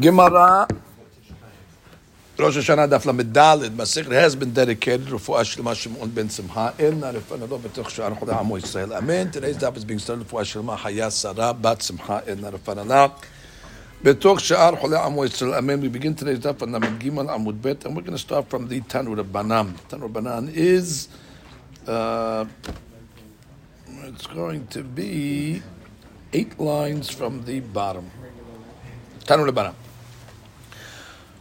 Gemara. Rosh Hashanah Daf Lamed Daled. Masechet has been dedicated to Refuah Shlema Shimon ben Simcha. El Narifan Ado B'Toch Sha'ar Chodah Amo Yisrael. Amen. Today's daf is being started Refuah Shlema Hayas Sarah Bat Simcha El Narifan Allah. B'Toch Sha'ar Chodah Amo Yisrael. Amen. We begin today's daf on Lamed Gimel Amud Bet, and we're going to start from the Tanu Rabbanan. Tanu Rabbanan is. Uh, it's going to be eight lines from the bottom. Tanu Rabbanan.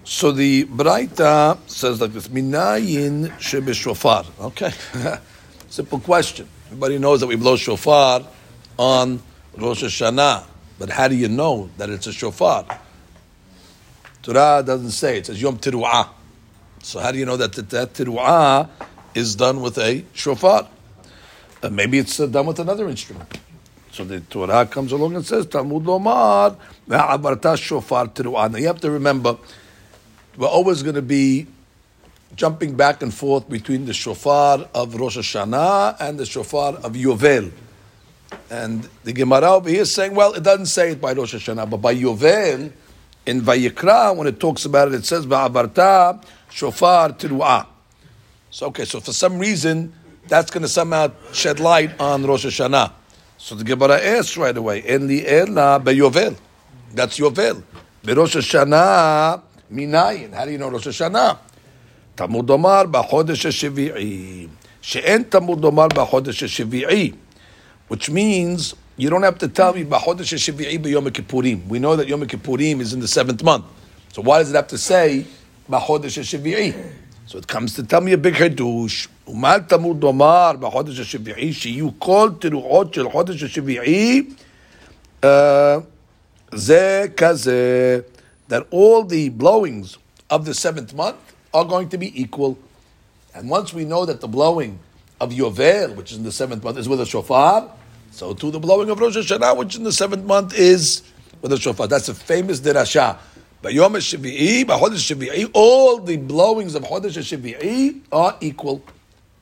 So the Braita says like this: Minayin shebeshofar. Okay, simple question. Everybody knows that we blow shofar on Rosh Hashanah, but how do you know that it's a shofar? Torah doesn't say; it says Yom Tiruah. So how do you know that that, that is done with a shofar? Uh, maybe it's uh, done with another instrument. So the Torah comes along and says Talmud Lomar shofar. Now you have to remember we're always going to be jumping back and forth between the shofar of Rosh Hashanah and the shofar of Yovel. And the Gemara over here is saying, well, it doesn't say it by Rosh Hashanah, but by Yovel, in Vayikra, when it talks about it, it says, Ba'abarta shofar tiru'ah. So, okay, so for some reason, that's going to somehow shed light on Rosh Hashanah. So the Gemara asks right away, En beyovel. That's Yovel. Berosh Hashanah, מניין? How do you know ראש השנה? תלמוד לומר בחודש השביעי. שאין תלמוד לומר בחודש השביעי. Which means you don't have to tell me בחודש השביעי ביום הכיפורים. We know that יום הכיפורים is in the seventh month. So why does it have to say בחודש השביעי? So it comes to tell me a big חידוש. ומה תלמוד לומר בחודש השביעי? שיהיו כל תרועות של חודש השביעי זה כזה that all the blowings of the seventh month are going to be equal. And once we know that the blowing of Yovel, which is in the seventh month, is with a shofar, so too the blowing of Rosh Hashanah, which in the seventh month is with a shofar. That's a famous derasha. But Yom HaShavi'i, by Chodesh HaShavi'i, all the blowings of Chodesh HaShavi'i are equal,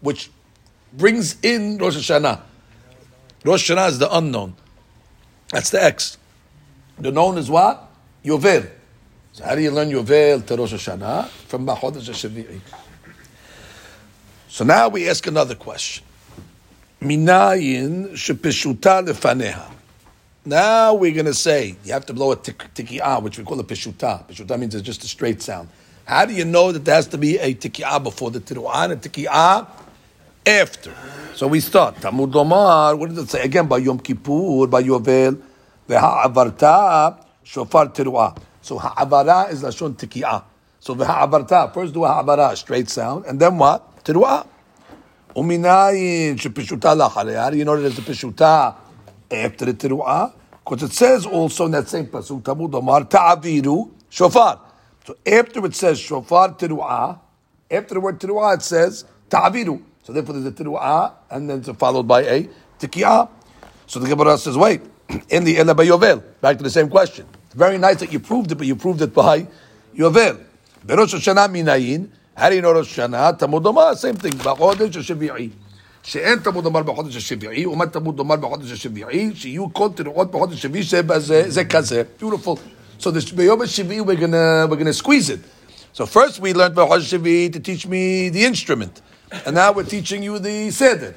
which brings in Rosh Hashanah. Rosh Hashanah is the unknown. That's the X. The known is what? Yovel. So how do you learn Yovel to Rosh Hashanah? From Machodesh HaShavi'i. So now we ask another question. Minayin shepeshuta lefaneha. Now we're going to say, you have to blow a tikiyah, which we call a peshuta. Peshuta means it's just a straight sound. How do you know that there has to be a tikiyah before the tiru'ah and a tikiyah after? So we start. Talmud Omar, what does it say? Again, by Yom Kippur, by Yovel, ve'ha'avarta, shofar tiru'ah. So ha'abara is lashon tikiyah. So v'ha'abarta, first do ha'abara, straight sound, and then what? Tiru'ah. Uminayin lachareh. How you know that it's a pishuta after the tiru'ah? Because it says also in that same pasuk, Talmud Omar, ta'aviru shofar. So after it says shofar tiru'ah, after the word tiru'ah it says ta'aviru. So therefore there's a tiru'ah, and then it's followed by a tikiyah. So the Gemara says, wait, in the Ela back to the same question. Very nice that you proved it, but you proved it by Yovel. Berosh Hashanah minayin. How do you know Rosh Hashanah? Talmud Omar, same thing. בחודש השביעי. שאין תלמוד לומר בחודש השביעי, ומה תלמוד לומר בחודש השביעי? שיהיו כל תרועות בחודש השביעי שבזה, זה כזה. Beautiful. So this, ביום השביעי we're gonna, we're gonna squeeze it. So first we learned בחודש השביעי to teach me the instrument. And now we're teaching you the seder.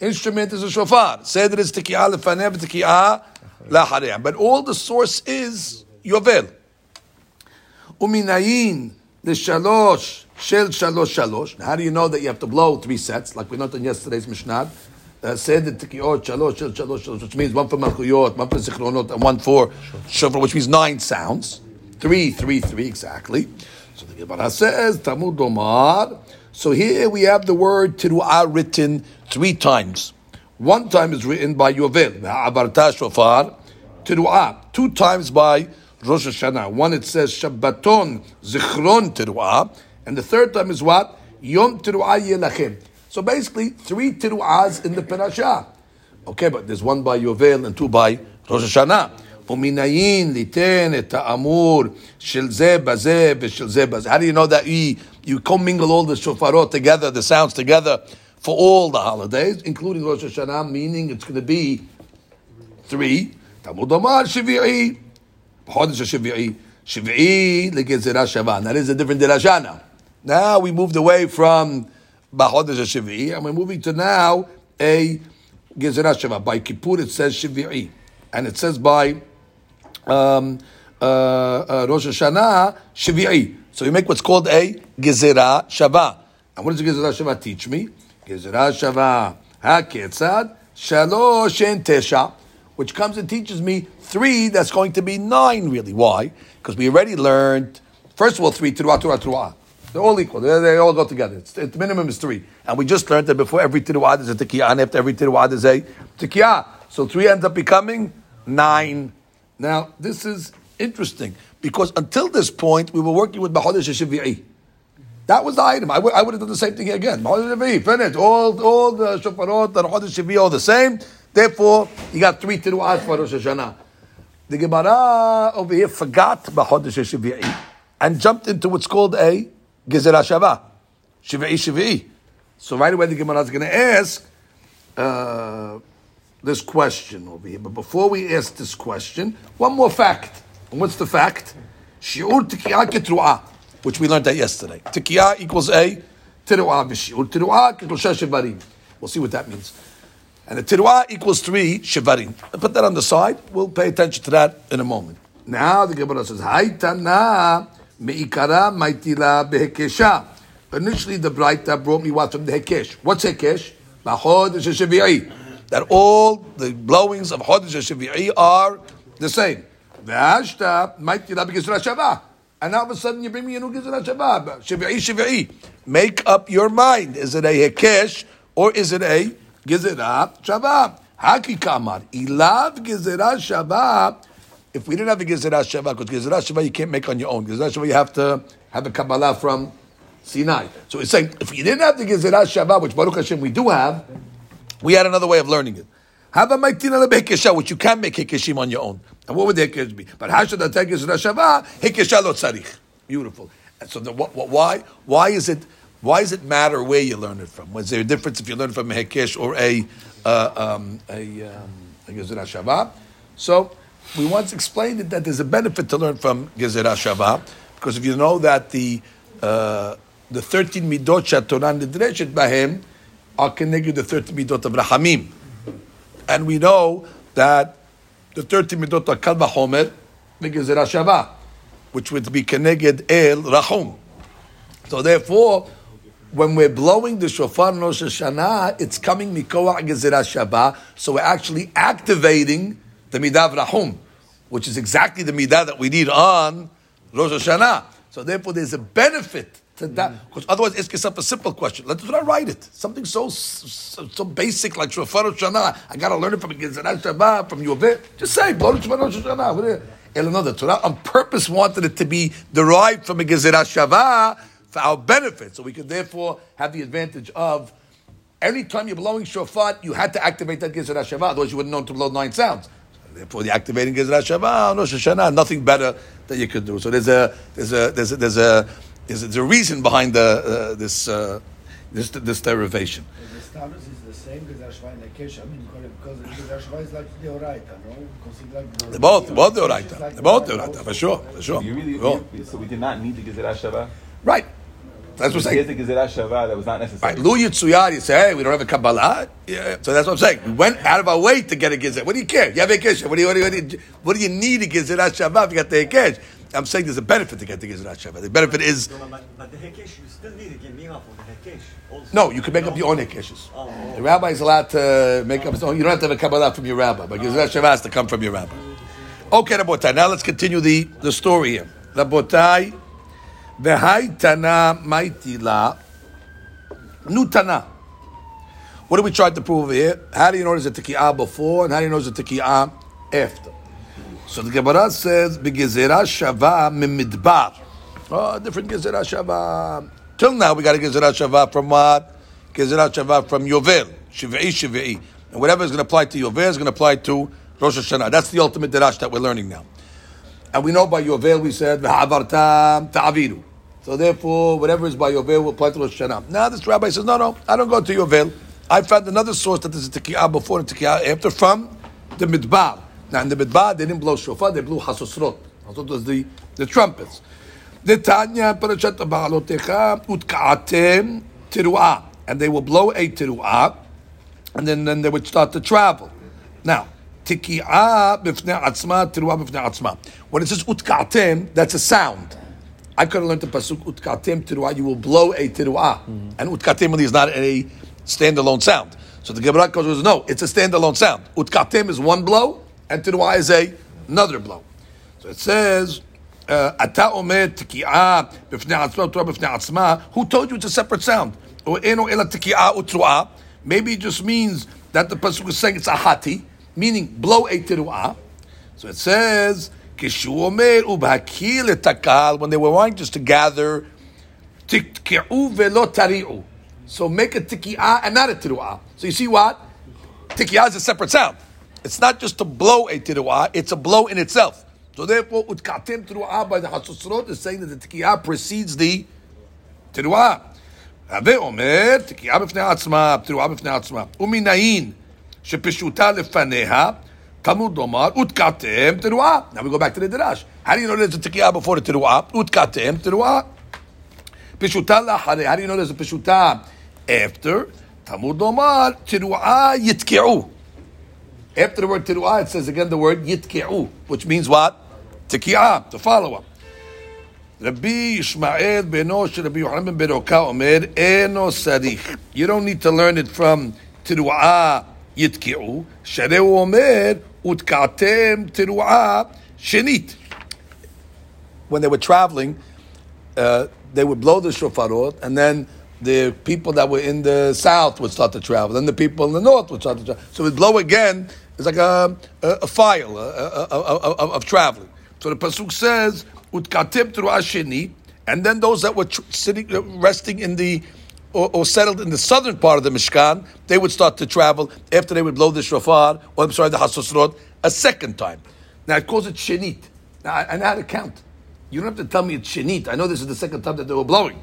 Instrument is a shofar. Seder is tikiyah lefaneh, tikiyah but all the source is yovel. Uminayin neshalosh shel shalosh shalosh. How do you know that you have to blow three sets, like we noted in yesterday's Mishnah? Uh, said the tikiyot shalosh shel shalosh shalosh, which means one for malchuyot, one for zichronot, and one for shofar, which means nine sounds. Three, three, three, exactly. So the Gemara says Tamud Omar. So here we have the word Tiruah written three times. One time is written by Yovel, Abarta Shofar, Tiru'ah. Two times by Rosh Hashanah. One it says Shabbaton Zichron Tiru'ah, and the third time is what? Yom Tiru'ah Yelachem. So basically, three Tiru'ahs in the Parashah. Okay, but there's one by Yovel and two by Rosh Hashanah. ומנין ליתן את האמור של זה בזה ושל זה בזה. How do you know that you, you commingle all the shofarot together, the sounds together, For all the holidays, including Rosh Hashanah, meaning it's going to be three. Talmud Omar Shivi'i, Chodesh Shivi'i, Shiv'i legezerah shava. That is a different derajana. Now we moved away from Bachodesh Shiv'i, and we're moving to now a gezerah shava. By Kippur it says Shiv'i, and it says by um, uh, uh, Rosh Hashanah Shiv'i. So you make what's called a gezerah shava. And what does the gezerah shava teach me? Gezerah shava haketzad shalosh and tesha, which comes and teaches me three. That's going to be nine. Really? Why? Because we already learned. First of all, three. They're all equal. They, they all go together. It's, the minimum is three. And we just learned that before every teruah is a tikiyah, and after every teruah is a tikiyah. So three ends up becoming nine. Now, this is interesting because until this point, we were working with Bahadur Shashivi'i. That was the item. I would, I would have done the same thing again. Finish. All, all the shofarot, the Chodesh Shavi, all the same. Therefore, you got three tiru'at for Rosh Hashanah. The Gemara over here forgot Bachodesh Shavi'i and jumped into what's called a Gezerah Shava. Shavi'i Shavi'i. So right away the Gemara is going to ask uh, this question over here. But before we ask this question, one more fact. And what's the fact? Shi'ur tikiyah ketru'ah which we learned that yesterday. Tikiyah equals a tiruah b'shiur. Tiruah equals shivarim. We'll see what that means. And a tiruah equals three shivarim. Put that on the side. We'll pay attention to that in a moment. Now the Gemara says, Haitana meikara maitila behekesha. Initially, the Braita brought me what from the Hekesh. What's Hekesh? That all the blowings of Chodesh Shavi'i are the same. V'ashta maitila b'gesra shavah and all of a sudden you bring me a new Gizra Shava. Shiv'i. Make up your mind. Is it a Hekesh or is it a Gizra Shava? Haki Kamar. Ilav Gizra Shava. If we didn't have a Gizra Shava, because Gizra Shava you can't make on your own. Gizra Shava you have to have a Kabbalah from Sinai. So it's saying, if you didn't have the Gizra Shava, which Baruch Hashem we do have, we had another way of learning it. Have a maitina lebekesha, which you can make hikeshim on your own. And what would the hikesh be? But I take rashava? Hikesha lo tzarich. Beautiful. And so the, what, what, why? Why is it? Why does it matter where you learn it from? Was there a difference if you learn from a hekesh or a uh, um, a, um, a So we once explained it that there's a benefit to learn from gezerah shava because if you know that the uh, the 13 midot shatoran nidreshet bahem are connected to the 13 midot of rahamim. And we know that the 30 midot are kal v'chomer v'gezerah shava, which would be keneged el rachum. So therefore, when we're blowing the shofar in Rosh Hashanah, it's coming mikoah gezerah shava, so we're actually activating the midah rachum, which is exactly the midah that we need on Rosh Hashanah. So therefore, there's a benefit to that. Because otherwise, ask yourself a simple question. Let's not write it. Something so so, so basic like Shofar Shana. I got to learn it from a Gezerah Shava, from Yovel. Just say, Shana. The Torah on purpose wanted it to be derived from a Gezerah Shava for our benefit. So we could therefore have the advantage of every time you're blowing shofar, you had to activate that Gezerah Shava, otherwise you wouldn't know to blow nine sounds. Therefore, the activating Gezerah Shava, no Shoshana, nothing better that you could do. So there's a there's a there's a, there's a is there the reason behind the, uh, this, uh, this this derivation. The status is the same because Ashva and Kesh. I mean, because Ashva is like the Oraita, no? Like the, They're both, both the Oraita. Like They're both the Oraita, for sure, for sure. You really, oh. so we did not need the Gezerah Shava? Right. That's what I'm saying. the Gezerah Shava that was not necessary. Right. Lu Yitzuyar, you say, hey, we don't have a Kabbalah. Yeah. So that's what I'm saying. We went out of our way to get a Gezerah. What do you care? You have a Kesh. What do you, what do you, what do you, what do you need a Gezerah Shava if you got the Kesh? I'm saying there's a benefit to get the Gezrat Sheva. The benefit is. No, but, but the Hekesh, you still need to get me off the Hekesh. Also. No, you can make up your own Hekeshes. Oh, oh. The rabbi is allowed to make up his own. You don't have to have a Kabbalah from your rabbi, but Gezrat Sheva has to come from your rabbi. Okay, Rabotai. Now let's continue the, the story here. Rabotai, v'hai tana maitila nutana. What do we try to prove here? How do you know there's a tikiyah before, and how do you know there's a tikiyah after? So the Gemara says, "Begezerah shava mimidbar." Oh, different gezerah shava. Till now, we got a gezerah shava from what? Gezerah shava from Yovel, shivei shivei, and whatever is going to apply to Yovel is going to apply to Rosh Hashanah. That's the ultimate derash that we're learning now. And we know by Yovel we said v'havartam ta'aviru. So therefore, whatever is by Yovel will apply to Rosh Hashanah. Now this rabbi says, no, no, I don't go to Yovel. I found another source that there's a tikiyah before and tikiyah after from the midbar. Now in the Midbar, they didn't blow shofar, they blew hasusrot. Also does the, the trumpets. The Tanya Parashat Ba'alotecha utka'atem tiru'ah. And they will blow a tiru'ah, and then, then they would start to travel. Now, tiki'ah b'fnei atzma, tiru'ah b'fnei atzma. When it says utka'atem, that's a sound. I could have learned the pasuk utkatem tiru'ah. You will blow a tiru'ah, mm-hmm. and utkatem really is not a standalone sound. So the Gemara goes, no, it's a standalone sound. Utkatem is one blow, and tiru'ah is a another blow. So it says. אתה אומר תקיעה בפני עצמה ותרועה בפני עצמה, who told you it's a separate sound? או אינו אלא תקיעה ותרועה, maybe it just means that the pasuk is saying it's a hati, meaning blow a תרועה. So it says, כשהוא אומר ובהכיר את הקהל, when they were wanting just to gather, תקעו ולא תריעו. So make a תקיעה and not a תרועה. So you see what? תקיעה is a separate sound. It's not just to blow a תרועה, it's a blow in itself. So therefore, utkatem teruah by the Hasusrot is saying that the tikiyah precedes the teruah. הווה אומר, תקיעה בפני עצמה, תרועה בפני עצמה. ומנין שפשוטה לפניה, תלמוד לומר, ותקעתם תרועה. Now we go back to the דרש. How do you know there's a תקיעה before the תרועה? ותקעתם תרועה. פשוטה לאחריה. How do you know there's a פשוטה after? תלמוד לומר, תרועה יתקעו. After the word teruah, it says again the word yitke'u, which means what? Teki'ah, to follow up. Rabbi Yishmael beno של רבי יוחנן בן ברוקה אומר, אינו צריך. You don't need to learn it from תרועה יתקעו, שהרי הוא אומר, ותקעתם תרועה שנית. When they were traveling, uh, they would blow the shofarot, and then the people that were in the south would start to travel, then the people in the north would start to travel. So it would blow again. it's like a, a, a file of traveling. So the pasuk says, "Utkatim sheni," and then those that were tr- sitting, uh, resting in the or, or, settled in the southern part of the Mishkan, they would start to travel after they would blow the shofar, or I'm sorry, the Hasosrot, a second time. Now it calls it shenit. Now I, I know how to count. You don't have to tell me it's shenit. I know this is the second time that they were blowing.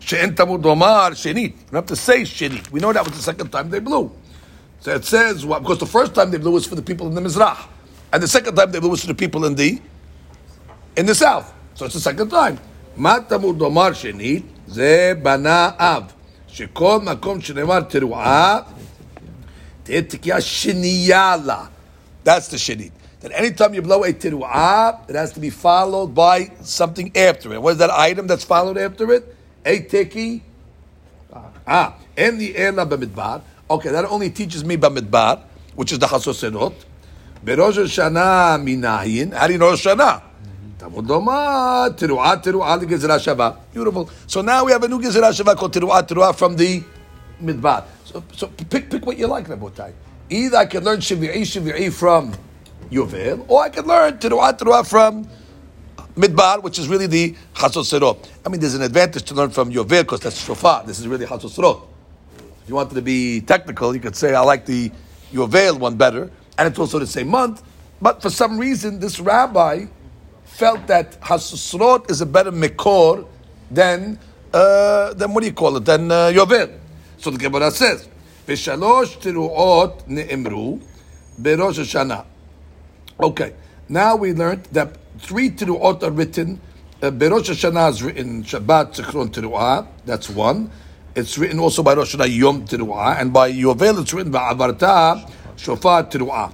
She'en tamud shenit. You don't have to say shenit. We know that was the second time they blew. So it says, well, because the first time they blew was for the people in the Mizrah. And the second time they blew was for the people in the in the south. So it's the second time. מה תמוד לומר שנית? זה בנה אב. שכל מקום שנאמר תרועה, תהיה תקיעה שנייה לה. That's the shenit. That anytime you blow a tiru'ah, it has to be followed by something after it. What is that item that's followed after it? A tiki. Ah, and the ela b'midbar. Okay, that only teaches me b'midbar, which is the chasoserot. Berosh Hashanah minayin. How do you know Rosh Hashanah? Shavah. Beautiful. So now we have a new Gezerah Shavah called Tiru'ah, Tiru'ah from the Midbar. So, so pick, pick what you like, Rabotai. Either I can learn Shvi'i, Shvi'i from Yovel, or I can learn Tiru'ah, Tiru'ah from Midbar, which is really the Chasoserot. I mean, there's an advantage to learn from Yovel because that's Shofar. This is really Chasoserot. If you wanted to be technical, you could say, I like the Yovel one better, and it's also the same month. But for some reason, this rabbi felt that Hasusrot is a better Mekor than, uh, than what do you call it, than uh, Yovel. So the Gemara says, V'shalosh tiruot ne'emru berosh Hashanah. Okay, now we learned that three tiruot are written. Uh, berosh Hashanah is written Shabbat Zichron Tiruah, that's one. It's written also by Rosh Hashanah Yom Tiruah, and by Yovel it's written by Avarta Shofar Tiruah.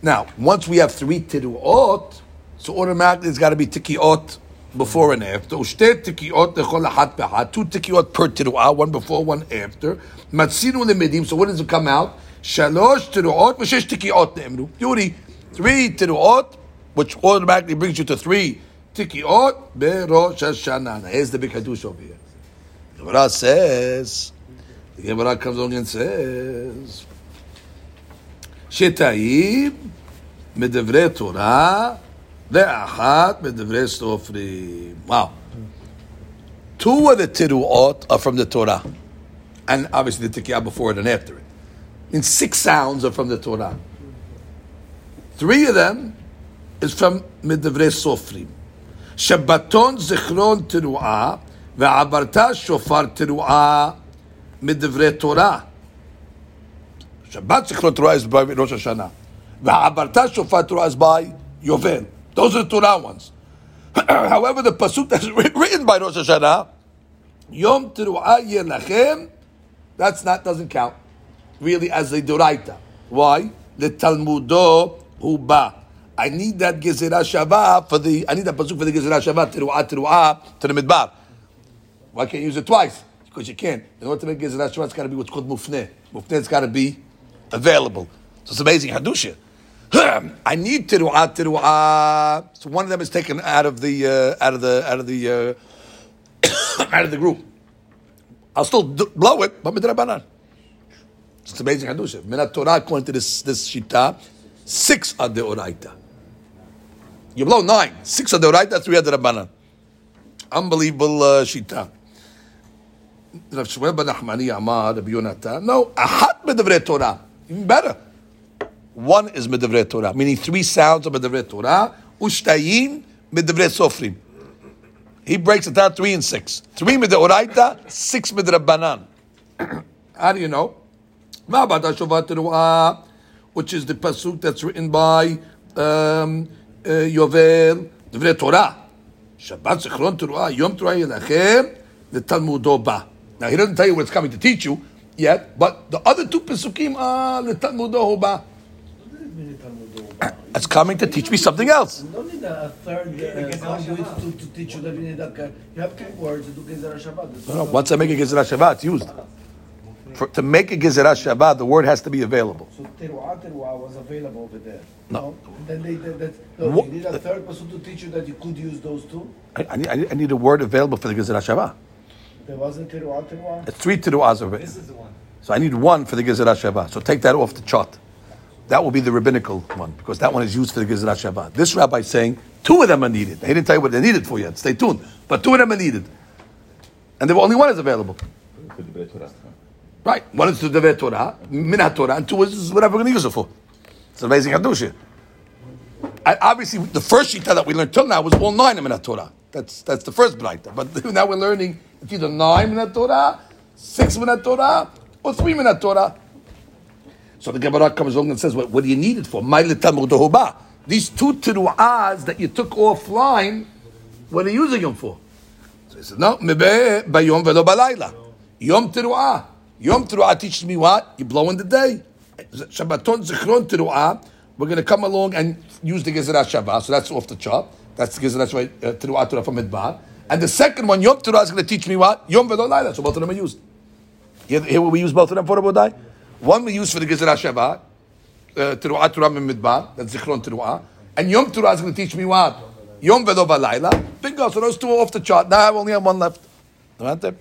Now, once we have three Tiruot, so automatically it's got to be Tikiot before and after. Ushte Tikiot lechol ahat behat. Two Tikiot per Tiruah, one before, one after. Matzinu lemedim. So what does it come out? Shalosh Tiruot v'shesh Tikiot ne'emru. Beauty. Three Tiruot, which automatically brings you to three Tikiot beRosh Hashanah. Here's the big hadush over here. The Gemara says, the Gemara comes along and says, שתאים מדברי תורה ואחת מדברי סופרים. Wow. Two of the tiruot are from the Torah. And obviously the tikiyah before it and after it. And six sounds are from the Torah. Three of them is from מדברי סופרים. שבתון זיכרון תרועה ועברת שופר תרועה מדברי תורה. שבת זיכרון תרועה is by ראש השנה. ועברת שופר תרועה is by יובל. Those are the Torah ones. However, the pasuk that's writ- written by Rosh Hashanah, Yom Teruah Yelachem, that's not doesn't count really as a Doraita. Why? The Talmudo Huba. I need that Gezerah Shavah for the. I need that pasuk for the Gezerah Shavah Teruah Teruah to the Midbar. Why can't you use it twice? Because you can't. In order to make Gezerah Shavah, it's got to be what's called Mufneh. Mufneh's got to be available. So it's amazing Hadusha. I need Teruah Teruah. So one of them is taken out of the uh, out of the out of the uh, out of the group. I'll still do, blow it, but midrabanan. It's amazing Hadusha. Minat Torah, according to this, this Shita, six are the Oraita. You blow nine. Six are the Oraita, three are the Rabbanan. Unbelievable uh, Shita. Rav Shmuel ben Nachmani Amar, Rabbi Yonatan. No, ahat medavrei Torah. Even better. One is medavrei Torah, meaning three sounds of medavrei Torah. Ushtayim medavrei Sofrim. He breaks it down three and six. Three midoraita, six midrabanan. How do you know? Which is the pasuk that's written by um, uh, Yovel, Divrei Torah. Shabbat Zichron Teruah, Yom Teruah Yelachem, the Talmud Ba. Now he doesn't tell you what it's coming to teach you yet, but the other two pasukim are the Talmud Ba. It's coming to teach me something else. You don't need a third uh, to, to teach you that you need like, you have three words to do Gezerah Shava. No, no, once I make a Gezerah Shava, it's used. For, to make a Gezerah Shava, the word has to be available. So Teruah Teruah was available over there. No. And then they, that, that, no, What- you need a third person to teach you that you could use those two. I, I, need, I need- I need a word available for the Gezerah Shava. There wasn't Teruah Teruah. It's three teruahs already. This is the one. So I need one for the Gezerah Shava. So take that off the chart. That will be the rabbinical one because that one is used for the Gezerah Shava. This rabbi is saying two of them are needed. He didn't tell you what they're needed for yet. Stay tuned. But two of them are needed. And the only one is available. For the Torah. Right. One is to the Torah, Minat Torah, and two is whatever we're going to use it for. It's amazing Hadusha. I, obviously, the first shita that we learned till now was all nine in Minat Torah. That's, that's the first Braita. But now we're learning it's either nine Minat Torah, six Minat Torah, or three Minat Torah. So the Gemara comes along and says, what, what do you need it for? These two teruahs that you took offline, what are you using them for? So he says, no, bayom velo balayla. Yom teruah. Yom teruah teaches me what? You blow in the day. Shabbaton zichron teruah. We're going to come along and use the Gezerah Shava. So that's off the chart. That's the Gezerah Shava, uh, teruah Torah from Midbar. And the second one, Yom teruah, is going to teach me what? Yom velo layla. So both of them are used. Here, here we use both of them for Abodai. One we use for the Gezerah Shava, uh, Teruah Torah Midbar, that's Zichron Teruah. And Yom Teruah is going to teach me what? Yom Velo Balayla. Bingo, so those two are off the chart. Now I only have one left. Ve'idach,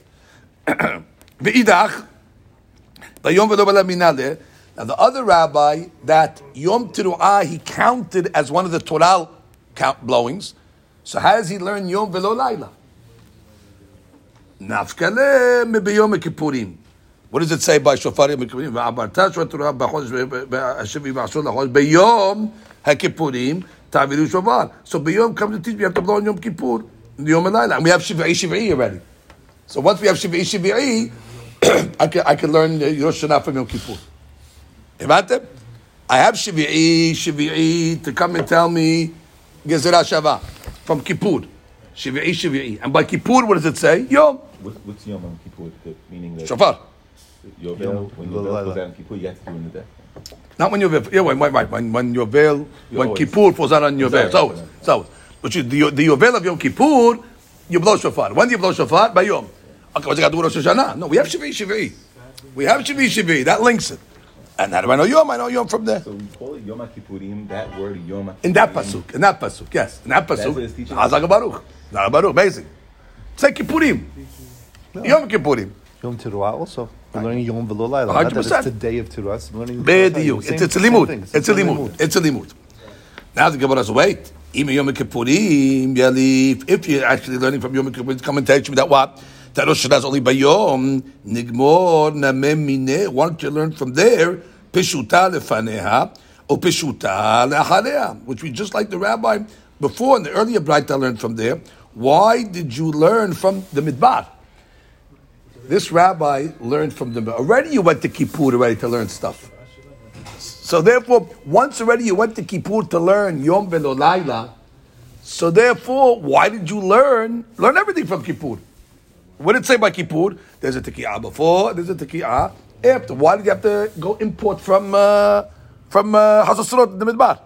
the Yom Velo Balayla minale. Now the other rabbi, that Yom Teruah, he counted as one of the Torah count blowings. So how does he learn Yom Velo Layla? What does it say by shofar yom kippurim? Va'abarta shofar b'chodesh biyom hakippurim shofar. So biyom comes to teach you have to blow on Yom Kippur, Yom Elayla. And we have Shiv'i Shiv'i already. So once we have Shiv'i Shiv'i, I can, I can learn Rosh Hashanah from Yom Kippur. Imagine? I have Shiv'i Shiv'i to come and tell me Gezerah Shavah from Kippur. Shiv'i Shiv'i. And by Kippur, what does it say? Yom. What, what's Yom Yom Kippur? The meaning that Shofar. Yovel, when Yovel goes out on Kippur, you have to do in the day. Not when you're yeah, when, when, when, when your veil, when always- Kippur falls out on your veil. It's Exactly. always, it's always. But you, the, the Yovel of Yom Kippur, you blow shofar. When do you blow shofar? By Yom. Okay, what's it got to do with Rosh Hashanah? No, we have Shiv'i Shiv'i. We have Shiv'i Shiv'i. That links it. And how do I know Yom? I know Yom from there. So we call it Yom Kippurim, that word Yom In that pasuk, in that pasuk, yes, in that pasuk. what it's teaching? Hazak Baruch, Hazak Baruch, amazing. Say Kippurim, Yom Kippurim. Yom Teruah also. We're learning Yom Velo Laila. Not that it's the day of Teruah. It's learning Bediuk. Same- It's, it's a same limud. It's a limud. It's a limud. Now the Gemara says, wait. Im Yom Kippurim, Yalif. If you're actually learning from Yom Kippurim, come and teach me that what? That Rosh is only by Yom. Nigmor namem mineh. Why don't you learn from there? Pishuta lefaneha. Or Pishuta le'achalea. Which we just like the rabbi before in the earlier Braita learned from there. Why did you learn from the Midbar? This rabbi learned from the already. You went to Kippur already to learn stuff. So therefore, once already you went to Kippur to learn Yom Velo Laila, So therefore, why did you learn learn everything from Kippur? What did it say by Kippur? There's a tekiah before, there's a tekiah after. Why did you have to go import from uh, from uh, in the Midbar?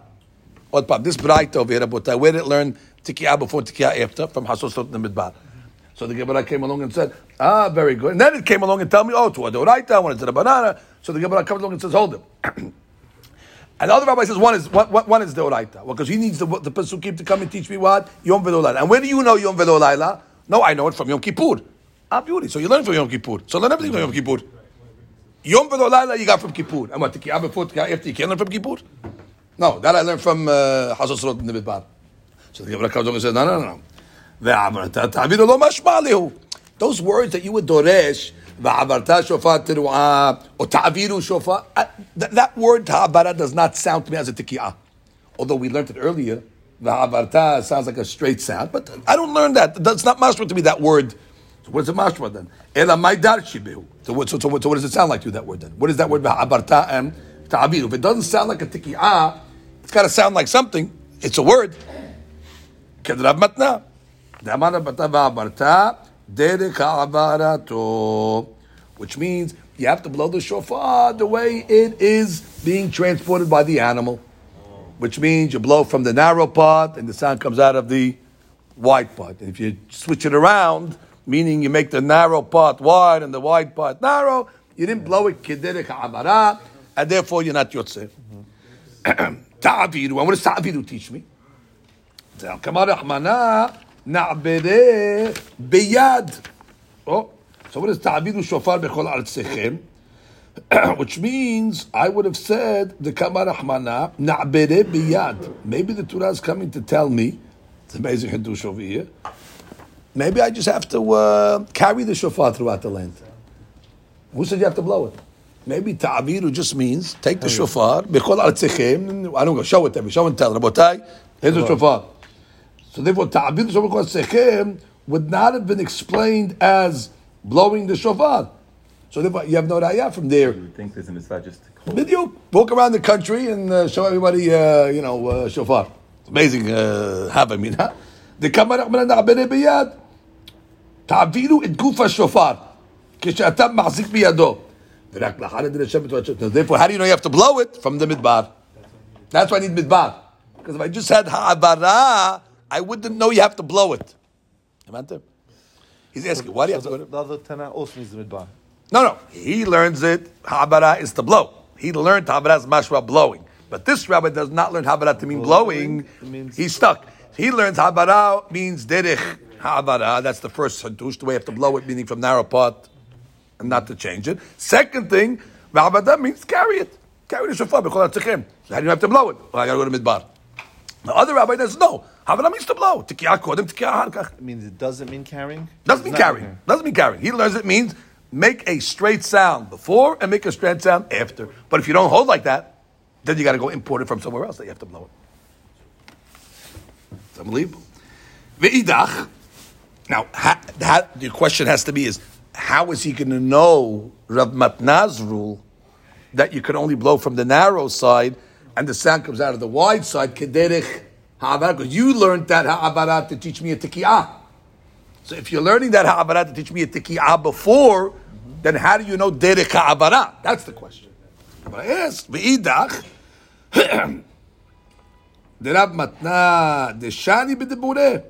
What? This bright over here, Rabotai, where did it learn tekiah before tekiah after from Hasasurot in the Midbar? So the Gemara came along and said, ah, very good. And then it came along and told me, oh, to a Doraita, one to the banana. So the Gemara comes along and says, hold it. And the other rabbi says one is one, one is the oraita. Well, because he needs the, the to come and teach me what Yom Velo And where do you know Yom Velo No, I know it from Yom Kippur. So you learn from Yom Kippur. So learn everything from Yom Kippur. Yom Laila you got from Kippur. And what, Tikiyah before after you can't learn from Kippur? No, that I learned from Hazot uh, in the Midbar. So the Gemara comes along and says, no, no, no, no. Those words that you would doresh, Va'avarta shofar teru'ah, or shofar, uh, that word ta'abara does not sound to me as a tikiyah. Although we learned it earlier, Va'avarta sounds like a straight sound, but I don't learn that. That's not mashma to me, that word so what's the mashma then? Ela maidar shibehu. So what, so, so, so what does it sound like to you that word then? What is that word abarta and ta'abiru? If it doesn't sound like a tiki'ah, it's got to sound like something. It's a word. Kedrab matna. Damana batava abarta derek. Which means you have to blow the shofar the way it is being transported by the animal. Which means you blow from the narrow part and the sound comes out of the wide part. And if you switch it around, meaning you make the narrow part wide and the wide part narrow, you didn't blow it kederek ha'avara, and therefore you're not yotzeh. Ta'aviru, and what does ta'aviru teach me? na'bere beyad. Oh, so what is ta'abidu shofar bechol artzechem? Which means I would have said the kamar rahmana na'bere biyad. Maybe the Torah is coming to tell me. It's amazing hadush over here. Maybe I just have to uh, carry the shofar throughout the land. Who said you have to blow it? Maybe ta'abiru just means take the shofar, bechol artzechem. I don't go show it to me. Show and tell. Rabotai, here's the shofar. So therefore, ta'abir shofar would not have been explained as blowing the shofar. So therefore, you have no raya from there. You would think there's a mitzvah just to you. walk around the country and uh, show everybody, uh, you know, uh, shofar. It's amazing, uh, I mean, huh? The kamar achmana na'bere biyad. תעבירו את גוף השופר כשאתה מחזיק בידו. ורק לאחר Therefore, how do you know you have to blow it? From the midbar. That's why I need midbar. Because if I just had ha'abara, I wouldn't know you have to blow it. He's asking, why do you have to go to... The other Tana also needs the midbar. No, no. He learns it, habara is to blow. He learned habara is mashra blowing. But this rabbi does not learn habara to mean blowing. Means He's stuck. He learns habara means derech habara. That's the first hadush, the way you have to blow it, meaning from narrow part and not to change it. Second thing, habara means carry it. Carry the shofar. So how do you have to blow it? Well, I got to go to midbar. The other rabbi says, no. Havana means to blow. Tikiyah kodem, tikiyah harkach. It means it doesn't mean carrying? Doesn't mean carrying. Carrying. Doesn't mean carrying. He learns it means make a straight sound before and make a straight sound after. But if you don't hold like that, then you got to go import it from somewhere else that you have to blow it. It's unbelievable. Ve'idach. Now, the question has to be is, how is he going to know Rav Matna's rule that you can only blow from the narrow side and the sound comes out of the wide side? Kederich. Because you learned that ha'avarat to teach me a tikiyah. So if you're learning that ha'avarat to teach me a tikiyah before, then how do you know derech ha'avarat? That's the question. But yes, Veidach. The Rav Matna, the Shani b'debureh.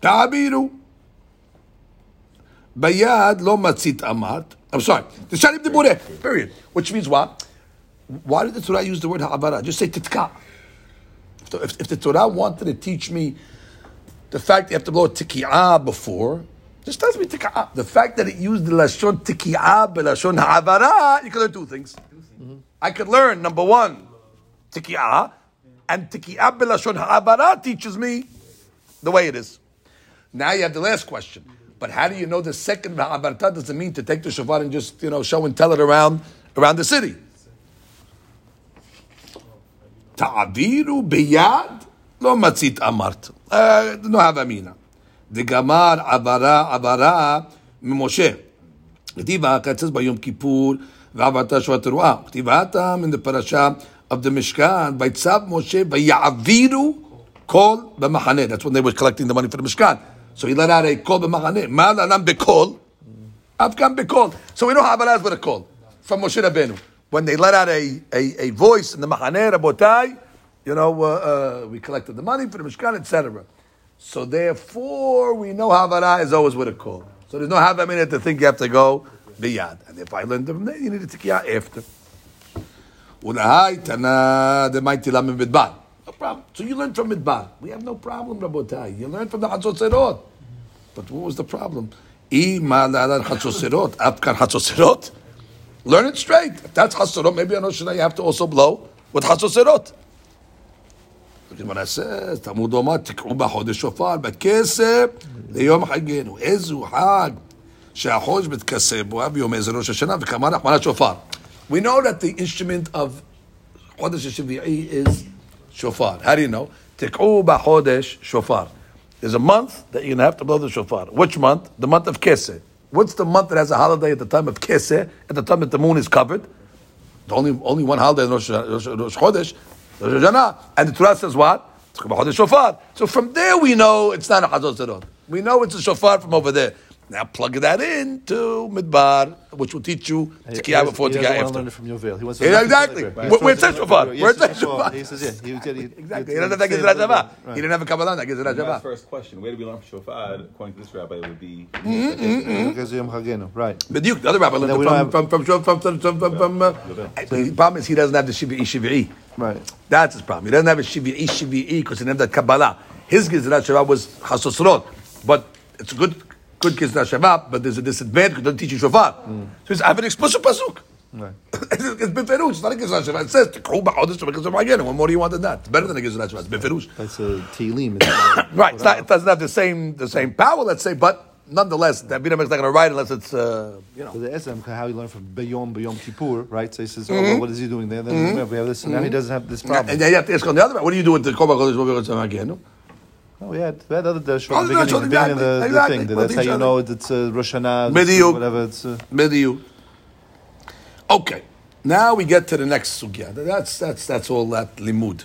תעבירו. ביד לא מצית אמרת, I'm sorry, דשני בדיבורי, period. Which means what? Why did the Torah use the word ha'abara? Just say titka. If, if, the Torah wanted to teach me the fact you have to blow a tikiyah before, just tells me tikiyah. The fact that it used the lashon tikiyah lashon ha'abara, you can learn two things. Mm-hmm. I could learn number one, tikiyah, and tikiyah lashon ha'abara teaches me the way it is. Now you have the last question. But how do you know the second ha'abarta doesn't mean to take the shofar and just you know show and tell it around around the city? תעבירו ביד, לא מצית אמרת. לא הווה אמינא. דגמר עברה עברה ממשה. כתיבה, כתוב ביום כיפור, ועברת שואת תרועה. כתיבתה מן הפרשה of the Mishkan, ויצב משה ויעבירו Kol b'machaneh. That's when they were collecting the money for the Mishkan. So he let out a kol b'machaneh. Ma lanam bekol. Afghan bekol. So we know Havaraz with a kol from Moshe Rabbeinu. When they let out a, a, a voice in the Machaneh Rabotai, you know, uh, uh, we collected the money for the Mishkan, etc. So therefore, we know Havara is always with a call. So there's no Havamina to think you have to go biyad. And if I learned from there, you need to take after. Mighty. No problem. So you learn from midbar. We have no problem, Rabotai. You learn from the Hatzotzerot. But what was the problem? I ma'alalan Hatzotzerot. Afkan Hatzotzerot. Learn it straight. If that's Hatzorot, maybe on Rosh Hashanah you have to also blow with Hatzotzerot. Look at what I says, תלמוד אומר, תקעו בחודש שופר, בכסף ליום חגנו. איזו חג שהחודש מתכסה בו, ביום איזה ראש השנה, וכמה נחמנת שופר. We know that the instrument of חודש השביעי is shofar. How do you know? Tik'u b'chodesh shofar. There's a month that you're going to have to blow the shofar. Which month? The month of Keseh. What's the month that has a holiday at the time of Keseh, at the time that the moon is covered? The only, only one holiday in Rosh, Chodesh, Rosh Hashanah. And the Torah says what? Shofar. So from there we know it's not a Hazot We know it's a shofar from over there. Now plug that into Midbar, which will teach you Tikiyah before Tikiyah after. Learn from your veil. He wants to yeah, exactly. We're Where's We're Teshuvah. He says, yeah. He he, exactly. He, he, he, he, he, he, he didn't have a Kabbalah that gives it Rajabah. first question, where do we learn Shofar? According to this rabbi, it would be... Mm-hmm, mm-hmm. Right. But the other rabbi learned from... from, from, from, from, from, from uh, the problem is he doesn't have the Shivi'i Shivi'i. Right. That's his problem. He doesn't have a Shivi'i Shivi'i because he didn't have that Kabbalah. His Gizrat Shava was Hasosrot. But it's a good good Gizrat Shava, but there's a disadvantage because it doesn't teach you Shofar. So he's, I have an explicit Pasuk. Right. it's Beferush. It's not a Gizrat Shava. It says, "Tikhu b'chodesh Shabbat again." What more do you want than that? It's better than a Gizrat Shava. It's Beferush. That's a Tehillim. Right. It's not, it doesn't have the same, the same power, let's say, but nonetheless, that Abinam is not going to write unless it's, uh, you know. So the Esem, how he learned from Bayom, Bayom Kippur, right? So he says, oh, Mm-hmm. well, what is he doing there? Then remember, we have this, and now he doesn't have this problem. And then you have to ask on the other what do you do with the B'chodesh Shabbat again? Oh, we had, we had other the Oh, beginning, beginning of the, exactly, the exactly. thing. That's how you know it's uh, Rosh Hashanah, whatever. It's, uh, Midiu. Okay, now we get to the next sugya. That's that's that's all that limud.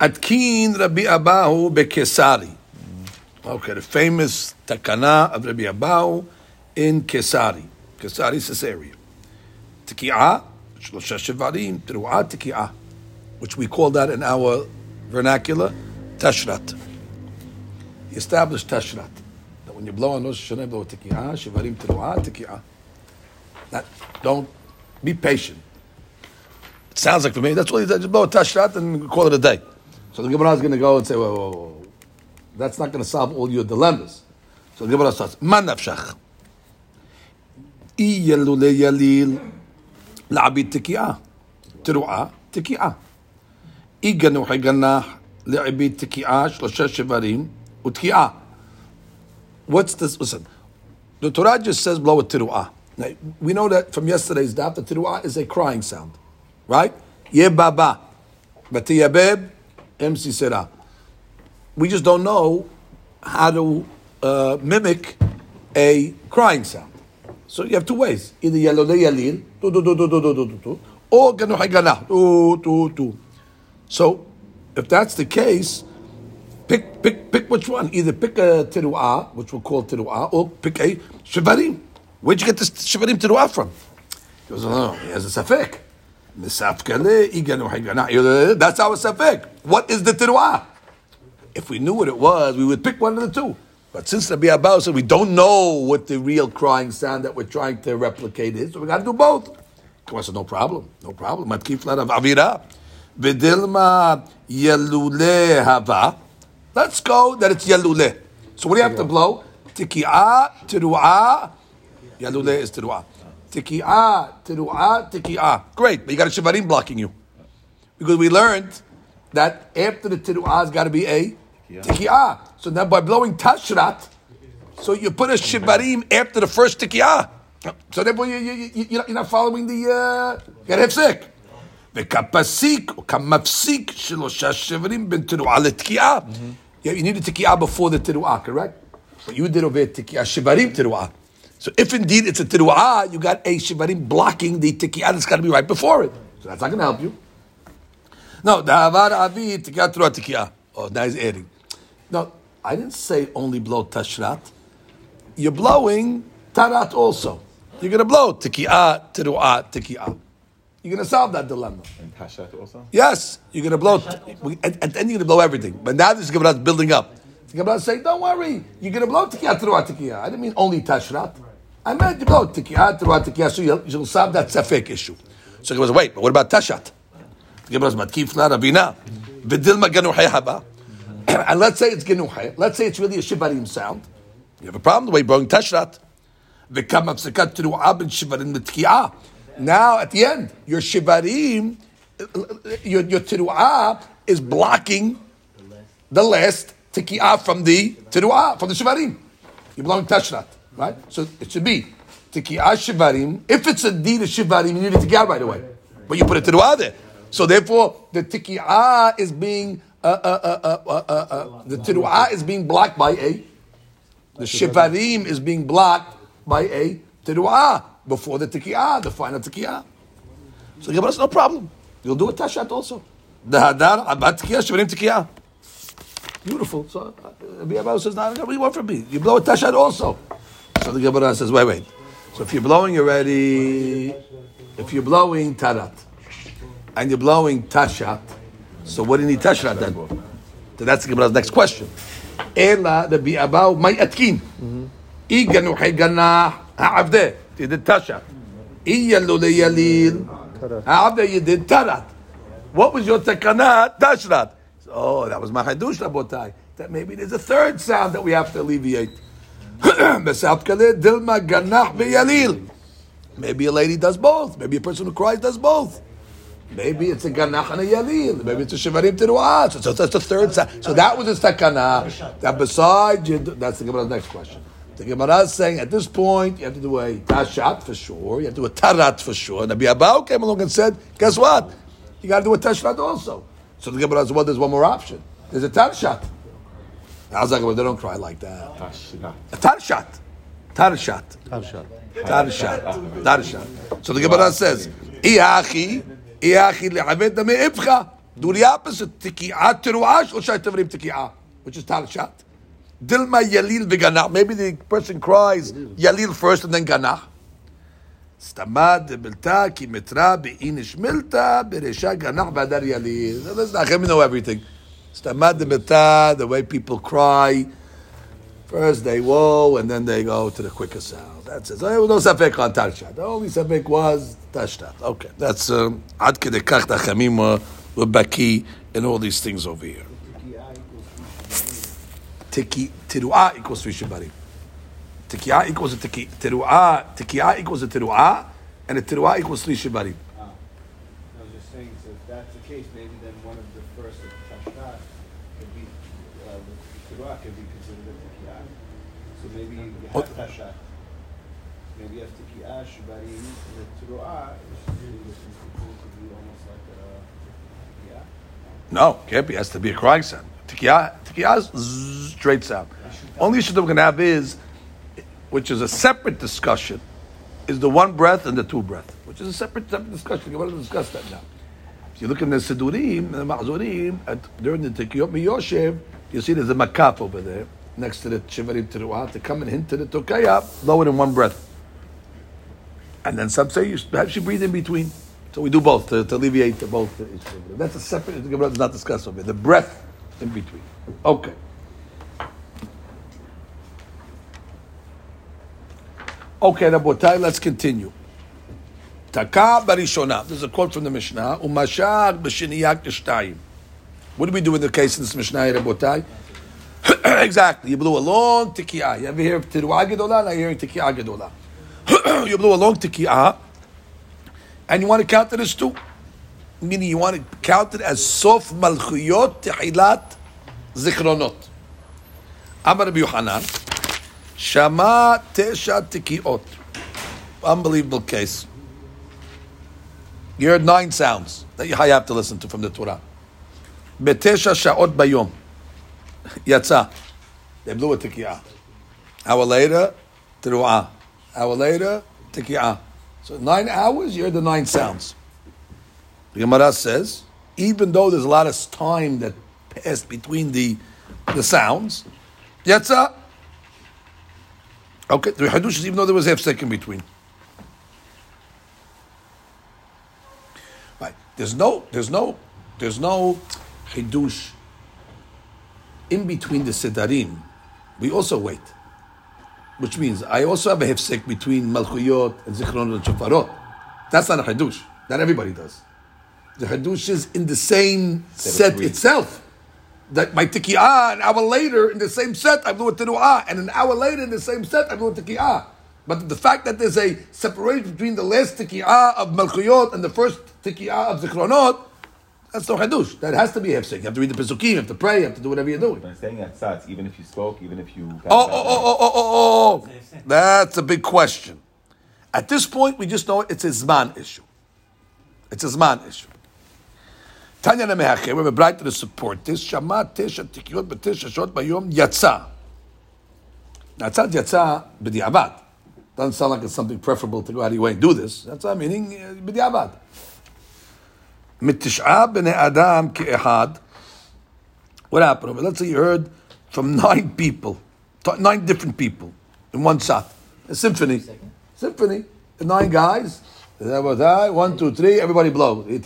Atkin Rabbi Abahu bekesari. Okay, the famous takana of Rabbi Abahu in Kesari, Kesari, Caesarea. Tiki'ah, shlosha shevarim, teru'ah tiki'ah, which we call that in our vernacular, tashrat. He established tashrat. That when you blow on Rosh Hashanah, blow tiki'ah, shivarim teru'ah, tiki'ah. That, don't, be patient. It sounds like for me, that's what he said, just blow a tashrat and call it a day. So the Gemara is going to go and say, whoa, whoa, whoa. That's not going to solve all your dilemmas. So the Gemara starts, man nafshach. I yelule yalil la'abid tiki'ah. Teru'ah, tiki'ah. איגנו לעבית תקיעה, שלושה שברים, ותקיעה. What's this? Listen, the Torah just says blow a tiruah." Now, we know that from yesterday's daf, the tiruah is a crying sound, right? Yebaba, batiyabeb, emsi serah. We just don't know how to uh, mimic a crying sound. So you have two ways: either yalil, or. So, if that's the case, pick pick pick which one. Either pick a teruah, which we'll call teruah, or pick a shivarim. Where'd you get this shivarim teruah from? He goes, oh, he has a safek. Haygana. Eh, that's our safek. What is the teruah? If we knew what it was, we would pick one of the two. But since the Biabao said we don't know what the real crying sound that we're trying to replicate is, so we got to do both. Come said, no problem, no problem. Matkif of avira. Vidilma yelule hava. Let's go that it's yelule. So what do you have to blow? Tiki'ah, tiru'ah. Yelule is tiru'ah. Tiki'ah, tiru'ah, tiki'ah. Great, but you got a shivarim blocking you. Because we learned that after the tiru'ah has got to be a tiki'ah. So now by blowing tashrat, so you put a shivarim after the first tiki'ah. So therefore you, you, you, you're not- following the, uh, you got hefsek. וכפסיק או כמפסיק שלושה שברים בין תרועה לתקיעה. Yeah, you need a תקיעה before the תרועה, correct? But you did over here תקיעה, שיברים תרועה. So if indeed it's a תרועה, you got a שיברים blocking the תקיעה that's got to be right before it. So that's not going to help you. No, Davar Avi Tikiyah Teruah Tikiyah. Oh, now he's adding. No, I didn't say only blow Tashrat. You're blowing Tarat also. You're going to blow Tikiyah Teruah Tikiyah. You're going to solve that dilemma. And Tashat also? Yes, you're going to blow. At, at the end, you're going to blow everything. But now this Gemara is building up. The Gemara is saying, don't worry, you're going to blow tikiyah teruah tikiyah. I didn't mean only tashrat. I meant you blow tikiyah teruah tikiyah, so you'll, you'll solve that safek issue. So Gemara says, wait, but what about tashat? The Gemara says, matkif la rabina. Vidilma genuhay haba. And let's say it's genuhay. Let's say it's really a shivarim sound. You have a problem the way you're blowing tashrat. V'kam apsakat teruah ben shivarim l'tikiyah. Now, at the end, your shivarim, your, your teruah is blocking the last tikiyah from the teruah, from the shivarim. You're blowing tashrat, right? So it should be tikiyah shivarim. If it's a deed of shivarim, you need a tikiyah right away. But you put a teruah there. So therefore, the tikiyah is being, uh, uh, uh, uh, uh, uh, the teruah is being blocked by a, the shivarim is being blocked by a teruah before the tikiyah, the final tikiyah. So the Gemara says, no problem. You'll do a tashat also. The hadar, abat tikiyah, shivarim tikiyah. Beautiful. So uh, Rabbi Abahu says, no, what do you want from me? You blow a tashat also. So the Gemara says, wait, wait. So if you're blowing already, if you're blowing tarat, and you're blowing tashat, so what do you need tashat then? So that's the Gemara's next question. Ela the Abahu may atkin. Iganu haygana ha'avdeh. You did tashat. Iyalu leyalil. Ha'avdeh you did tarat. What was your takana? Tashrat. Oh, that was Mahadush Rabotai. That maybe there's a third sound that we have to alleviate. Dilma ganach beyalil. Maybe a lady does both. Maybe a person who cries does both. Maybe it's a ganach and a yalil. Maybe it's a shivarim teruah. So, so that's the third sound. So that was a takana. That besides, that's the next question. The Gemara is saying at this point you have to do a tashat for sure. You have to do a tarat for sure. Nabi Abau came along and said, guess what? You got to do a tashat also. So the Gemara says, well, there's one more option. There's a tarshat. I was like, well, they don't cry like that. Tashat. A tarshat. Tarshat. Tarshat. Tarshat. Tarshat. So the Gemara says, Iachi, Iachi le'aved dame ibcha. Do the opposite. Tiki'at teruash or shai tavrim tiki'ah, which is tarshat. Dilma yalil v'ganach. Maybe the person cries yalil first and then ganach. סתמד דבלתה כי מטרה באיניש מילתא ברישה גנח בהדר יליל. Let's not know everything. סתמד דבלתה, the way people cry, first they whoa and then they go to the quicker sound. That's it. So there was no ספק on תרשת. The only ספק was תשתת. Okay, that's um, עד כדי כך תחמים were בקיא in all these things over here. tiki, teruah equals three shibarim. Tikiah equals a tiki, teruah, tikiah equals a teruah, and a teruah equals three shibarim. Oh. Ah, I was just saying, so if that's the case, maybe then one of the first of tashkah could be, uh, teruah could be considered a tikiah. So maybe you have oh. tashkah. Maybe you have tikiah, shibarim, and the teruah is be almost like a tikiah. No, can't be. It has to be a crying son. Tikiah straight sound. Only issue that we're going to have is, which is a separate discussion, is the one breath and the two breath, which is a separate, separate discussion. We're going to discuss that now. If you look in the Sidurim, the Ma'zurim, at, during the Tikiyot Miyoshev, you see there's a makaf over there, next to the Shivarim Teruah, to come and hint to the Tokaya, lower in one breath. And then some say you perhaps you breathe in between. So we do both to, to alleviate the both. That's a separate. The Gemara does not discuss over here. The breath in between. Okay. Okay, Rabotai, let's continue. Taka barishona. There's a quote from the Mishnah. Umashar b'shiniyak t'shtayim. What do we do in the case of this Mishnah, Rabotai? exactly. You blew a long tikiyah. You ever hear of tiruah gedolah? Now you're hearing tikiyah gedolah. you blew a long tikiyah, and you want to count it as two. Meaning you want to count it as sof malchuyot tehilat zichronot. Amar Rabbi Yohanan, Shama tesha tikiot. Unbelievable case. You heard nine sounds that you have to listen to from the Torah. Betesha sha'ot bayom. Yatsa. They blew a tikiyah. Hour later, teruah. Hour later, tikiyah. So nine hours, you heard the nine sounds. The Gemara says, even though there's a lot of time that passed between the the sounds, yatsa. Uh, okay, the hadush is even though there was a half second between. Right. There's no, there's no, there's no chidush in between the sedarim. We also wait, which means I also have a hefsek between malchuyot and zichron and shofarot. That's not a hadush. Not everybody does. The hadush is in the same set three. itself. That my tikiyah an hour later in the same set I blew a teruah, and an hour later in the same set I blew a tikiyah. But the fact that there's a separation between the last tikiyah of Malchuyot and the first tikiyah of Zichronot, that's no hadush. That has to be hefsek. You have to read the pesukim, you have to pray, you have to do whatever you're doing. When I'm saying yatzah, it's even if you spoke, even if you. Oh oh, oh, oh, oh, oh, oh, oh, oh. That's a big question. At this point, we just know it's a Zman issue. It's a Zman issue. Tanya Lemehacher, we have a bright to support this. Shama Tesha Tikiot B'Tesha Shot Bayom Yatsa. Now, Tzad Yatsa B'Di'avad. Doesn't sound like it's something preferable to go out of your way and do this. That's our meaning, uh, B'Di'avad. Mitish'a B'nei Adam Ke'ehad. What happened? Let's say you heard from nine people, nine different people in one shot. A symphony. Symphony. Nine guys that was I. One, two, three. Everybody blow. They all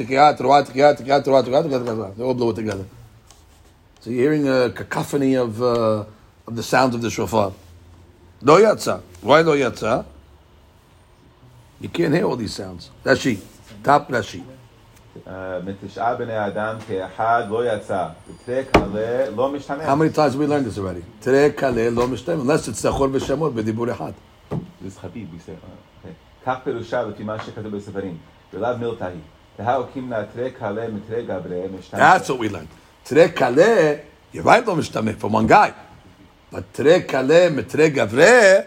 blow it together. So you're hearing a cacophony of, uh, of the sounds of the shofar. Lo yatsa. Why lo yatsa? You can't hear all these sounds. Rashi. Top Rashi. Uh, How many times have we learned this already? Unless it's Sachor v'Shemot b'dibur This Habib we say. Uh, uh, okay. כך פירושה לפי מה שכתוב בספרים. ולאו מילתא היא. תהא קימנה תראה כעלה מתראה גברי משתמש. That's what we learned. תראה כלה, you're right, לא משתמע, for one guy. But תראה כלה מתראה גברי,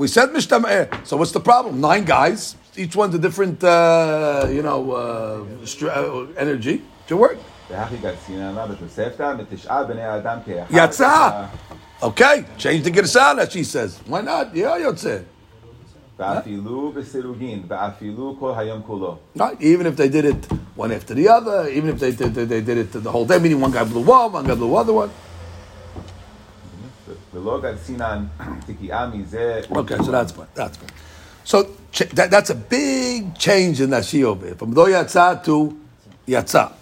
we said משתמע. So what's the problem? Nine guys, each one's a different, uh, you know, uh, str- uh, energy to work. והכי גרסיננה בתוספתא, מתשעה בני אדם כאחד. יצא. Okay, change the girsah, as she says. Why not? Yeah, יוצא. Right, even if they did it one after the other, even if they did, they, they did it the whole day, meaning one guy blew one, one guy blew other one. Okay, so that's fine. That's fine. So that, that's a big change in Nashi over here, from do yatsa to yatsa.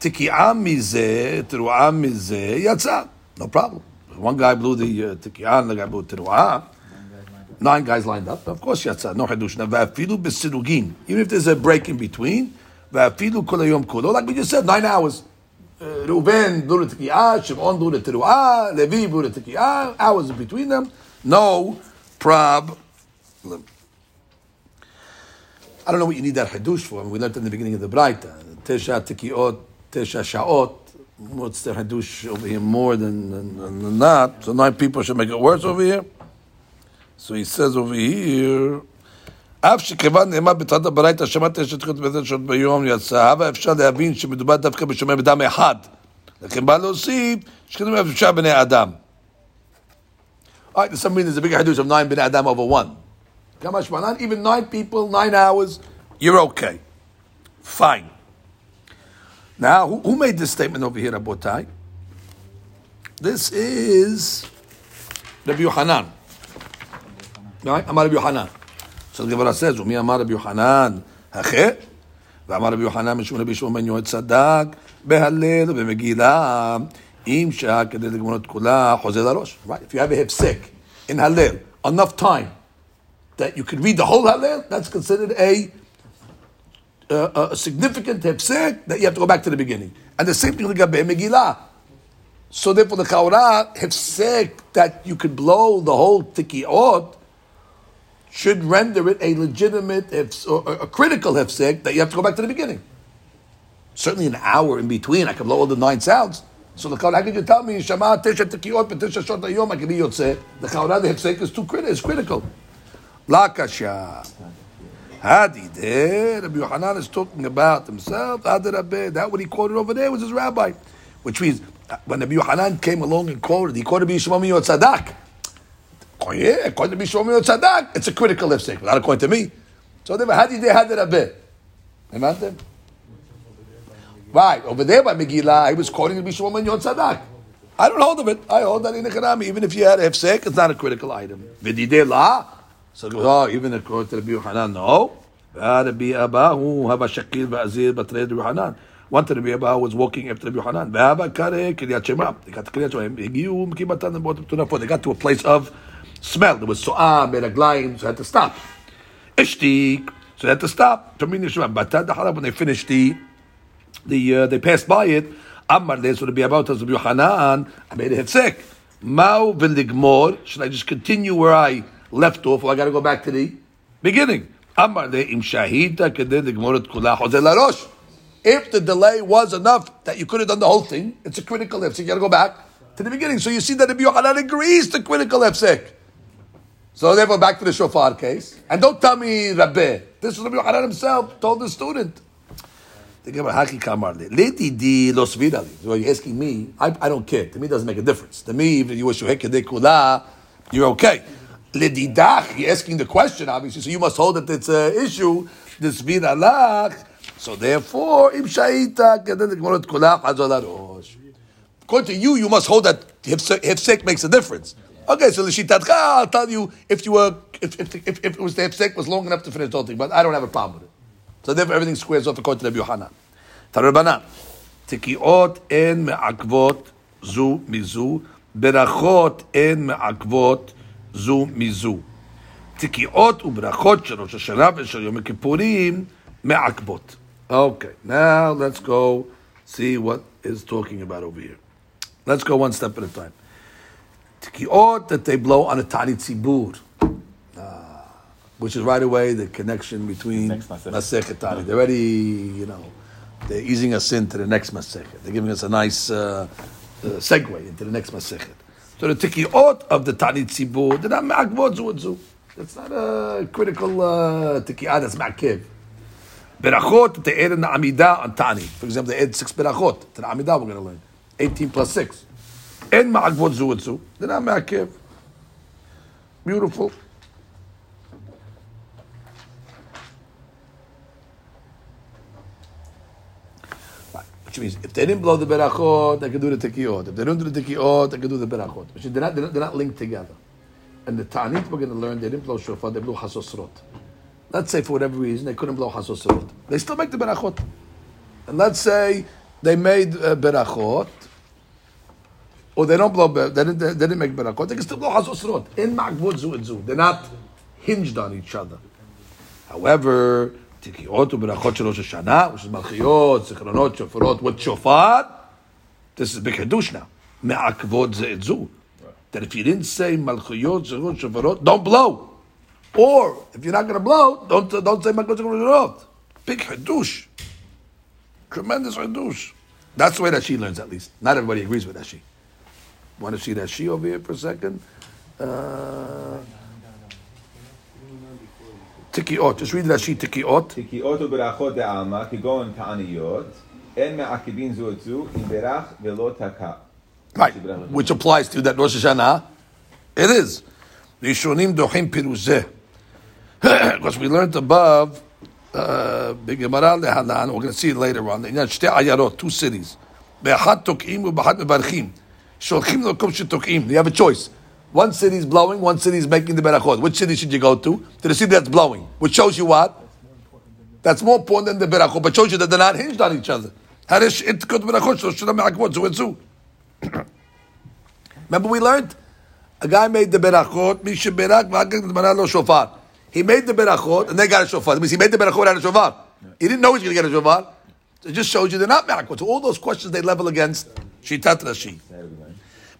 Tiki mizeh, teru'am mizeh, yatsa. No problem. One guy blew the uh, tiki'an, the guy blew teru'ah. Nine guys lined up. Of course, yatsa. No hadush. Now, va'afilu b'sirugin. Even if there's a break in between, va'afilu kol hayom kulo. Like we just said, nine hours. Uh, Reuben blew the tiki'ah, Shimon the teru'ah, Levi tiki'ah, hours in between them. No prob. I don't know what you need that hadush for. We learned in the beginning of the Braita. Tesha tikiot, tesha sha'ot. What's the hadush over here more than, than, than, than that? So nine people should make it worse over here. So he says over here, אף שכיוון נאמר בתחילת הברייתא שמעת תשע תחיות בעשר שעות ביום יצא, הווה אפשר להבין שמדובר דווקא בשומר בדם אחד. לכן בא להוסיף שכתוב אפשר בני אדם. All right, there's some reason there's a bigger hadush of nine bnei adam over one. Kama shmanan, even nine people, nine hours, you're okay. Fine. Now, who, who made this statement over here, Abotai? This is Rabbi Yohanan. Right? Amar Rabbi Yohanan. So the Gemara says, ומי אמר רבי יוחנן? החטא? ואמר רבי יוחנן משום רבי שמעון בן יועץ צדק, בהלל ובמגילה, אם שעה כדי לגמור את כולה, חוזר לראש. Right? If you have a hefsek in Hallel, enough time that you could read the whole Hallel, that's considered a, uh, a significant hefsek that you have to go back to the beginning. And the same thing with Megillah. So therefore the Chaura hefsek that you could blow the whole tikiot should render it a legitimate, hefs- or a critical hefsek that you have to go back to the beginning. Certainly an hour in between, I can blow all the nine sounds. So the how could you tell me, Shema tesha tikiot, tesha shot ayom, I can be yotze. The Chaura, the hefsek is too critical, is critical. La kasha. Hadi there, Rabbi Yohanan is talking about himself. That what he quoted over there was his rabbi, which means uh, when Rabbi Yohanan came along and quoted, he quoted Bishmami Yotzadak. Yeah, according to Bishmami Yotzadak, it's a critical lipstick, not according to me. So they were Hadi there, Hadi Rabbi. Right, over there by Megillah, he was quoting Rabbi Shimon ben Yotzadak. I don't hold of it. I hold that in the Echanami. Even if you had a hefsek, it's not a critical item. V'didei la. So, oh, even according to Rabbi Yohanan, no. Rabbi Abba, who have a shakil v'azir b'trei Rabbi Yohanan. One to Rabbi Abba was walking after Rabbi Yohanan. V'hava kare kiryat shema. They got to kiryat shema. And. They got to a place of smell. There was so'ah, beraglayim, so they had to stop. Ishtik, so they had to stop. Halav, when they finished the, the uh, they passed by it. Amar they would be about as Rabbi Yohanan. I made a hefsek. Mao v'ligmor. Should I just continue where I left off, or I got to go back to the beginning? Amar de im shahita kedei ligmor et kula larosh. If the delay was enough that you could have done the whole thing, it's a critical hefsek. You got to go back to the beginning. So you see that Rabbi Yohanan agrees to critical hefsek. So therefore, back to the shofar case. And don't tell me Rabbi. This is Rabbi Yohanan himself told the student. Di lo svirali. So you're asking me, I, I don't care. To me, it doesn't make a difference. To me, if you were shuheke kula, you're okay. Ledidach, you're asking the question, obviously, so you must hold that it's an issue. The sviralach. So therefore. According to you, you must hold that hefsek makes a difference. Okay, so Lishitatcha, I'll tell you if you were if if, if, if it was the hefsek was long enough to finish the thing, but I don't have a problem with it. So therefore, everything squares off according to Rabbi Yohanan. Tanu Rabbanan, tikiot en me'akvot zu mizu, berachot en me'akvot zu mizu. tikiot וברכות של ראש השנה ושל יום הכיפורים מעקבות. Okay, now let's go see what is talking about over here. Let's go one step at a time. Tkiot that they blow on a tani tzibur, Ah, which is right away the connection between Masechet. Tani. They're already, you know, they're easing us into the next Masechet. They're giving us a nice uh, uh, segue into the next Masechet. So the Tkiot of the Tani tzibur, they're not ma'akvot zu zu. That's not a critical uh, Tki'ah, that's ma'akev. Berachot, that they add in the Amidah on Tani. For example, they add six Berachot to the Amidah we're going to learn. 18 plus 6. En ma'akvot zu zu. They're not ma'akev. Beautiful. Which means if they didn't blow the berachot, they could do the tekiot. If they don't do the tekiot, they could do the berachot. Which they're not, they're not, they're not linked together. And the Tanit we're going to learn, they didn't blow shofar, they blew hasosrot. Let's say for whatever reason they couldn't blow hasosrot. They still make the berachot. And let's say they made uh, berachot, or they don't blow, ber- they didn't, they didn't make berachot, they can still blow hasosrot. In ma'akvot zu and zu. They're not hinged on each other. However, תקיעות וברachot של ראש השנה, which is מלכיות, זיכרונות, שופרות, with shofar, this is big hadush now. מעכבות זה את זו. That if you didn't say מלכיות, זיכרונות, שופרות, don't blow. Or, if you're not going to blow, don't, don't say מלכיות, זיכרונות, שופרות. Big hadush. Tremendous hadush. That's the way that she learns, at least. Not everybody agrees with that she. Want to see that she over here for a second? Uh, תקיעות, just read that she תקיעות. תקיעות וברכות דעלמא, כגון תעניות, אין מעכבין זו את זו, אם ברך ולא תקע. Right, which applies to that Rosh Hashanah. It is. Rishonim dochim piruzeh. Because we learned above, uh, בגמרא להלן, we're going to see it later on, עניין שתי עיירות, two cities. באחת תוקעים ובאחת מברכים. Sholchim lokom shetokim. You have a choice. One city is blowing, one city is making the berachot. Which city should you go to? To the city that's blowing, which shows you what? That's more important than the berachot, but shows you that they're not hinged on each other. Remember we learned? A guy made the berachot, Misha. He made the berachot, and they got a shofar. That means he made the berachot got a shofar. He didn't know he's going to get a shofar. It just shows you they're not merakot. So all those questions they level against Shitat Rashi.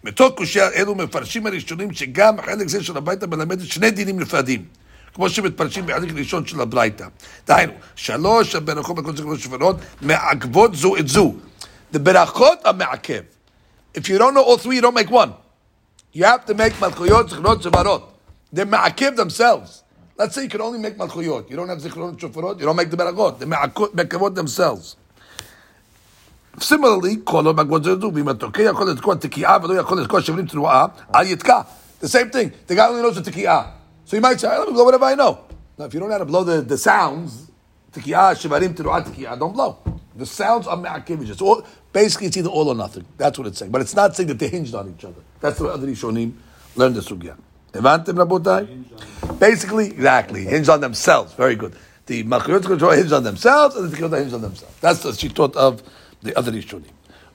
מתוך קושי אלו מפרשים הראשונים שגם החלק זה של הברייתא מלמדת שני דינים נפרדים. כמו שמתפרשים בחלק ראשון של הברייתא. דהיינו, שלוש הברכות בכל זכרונות שופרות מעכבות זו את זו. The ברכות are מעכב. If you don't know all three, you don't make one. You have to make מלכויות, זכרונות, שופרות. They're מעכב themselves. Let's say you can only make מלכויות. You don't have זכרונות, שופרות, you don't make the ברכות. They're מעכבות themselves. Similarly, The same thing. The guy only knows the tikiyah. So you might say, let me blow whatever I know. Now, if you don't know how to blow the, the sounds, tikiyah, shivarim, tiru'ah, tikiyah, don't blow. The sounds are me'akivish. So basically, it's either all or nothing. That's what it's saying. But it's not saying that they're hinged on each other. That's the way other Rishonim learned the sugya. Rabotai? Basically, exactly. Hinged on themselves. Very good. The Makhirot control hinged on themselves, and the tikiyah hinged on themselves. That's the she taught of the other Rishonim.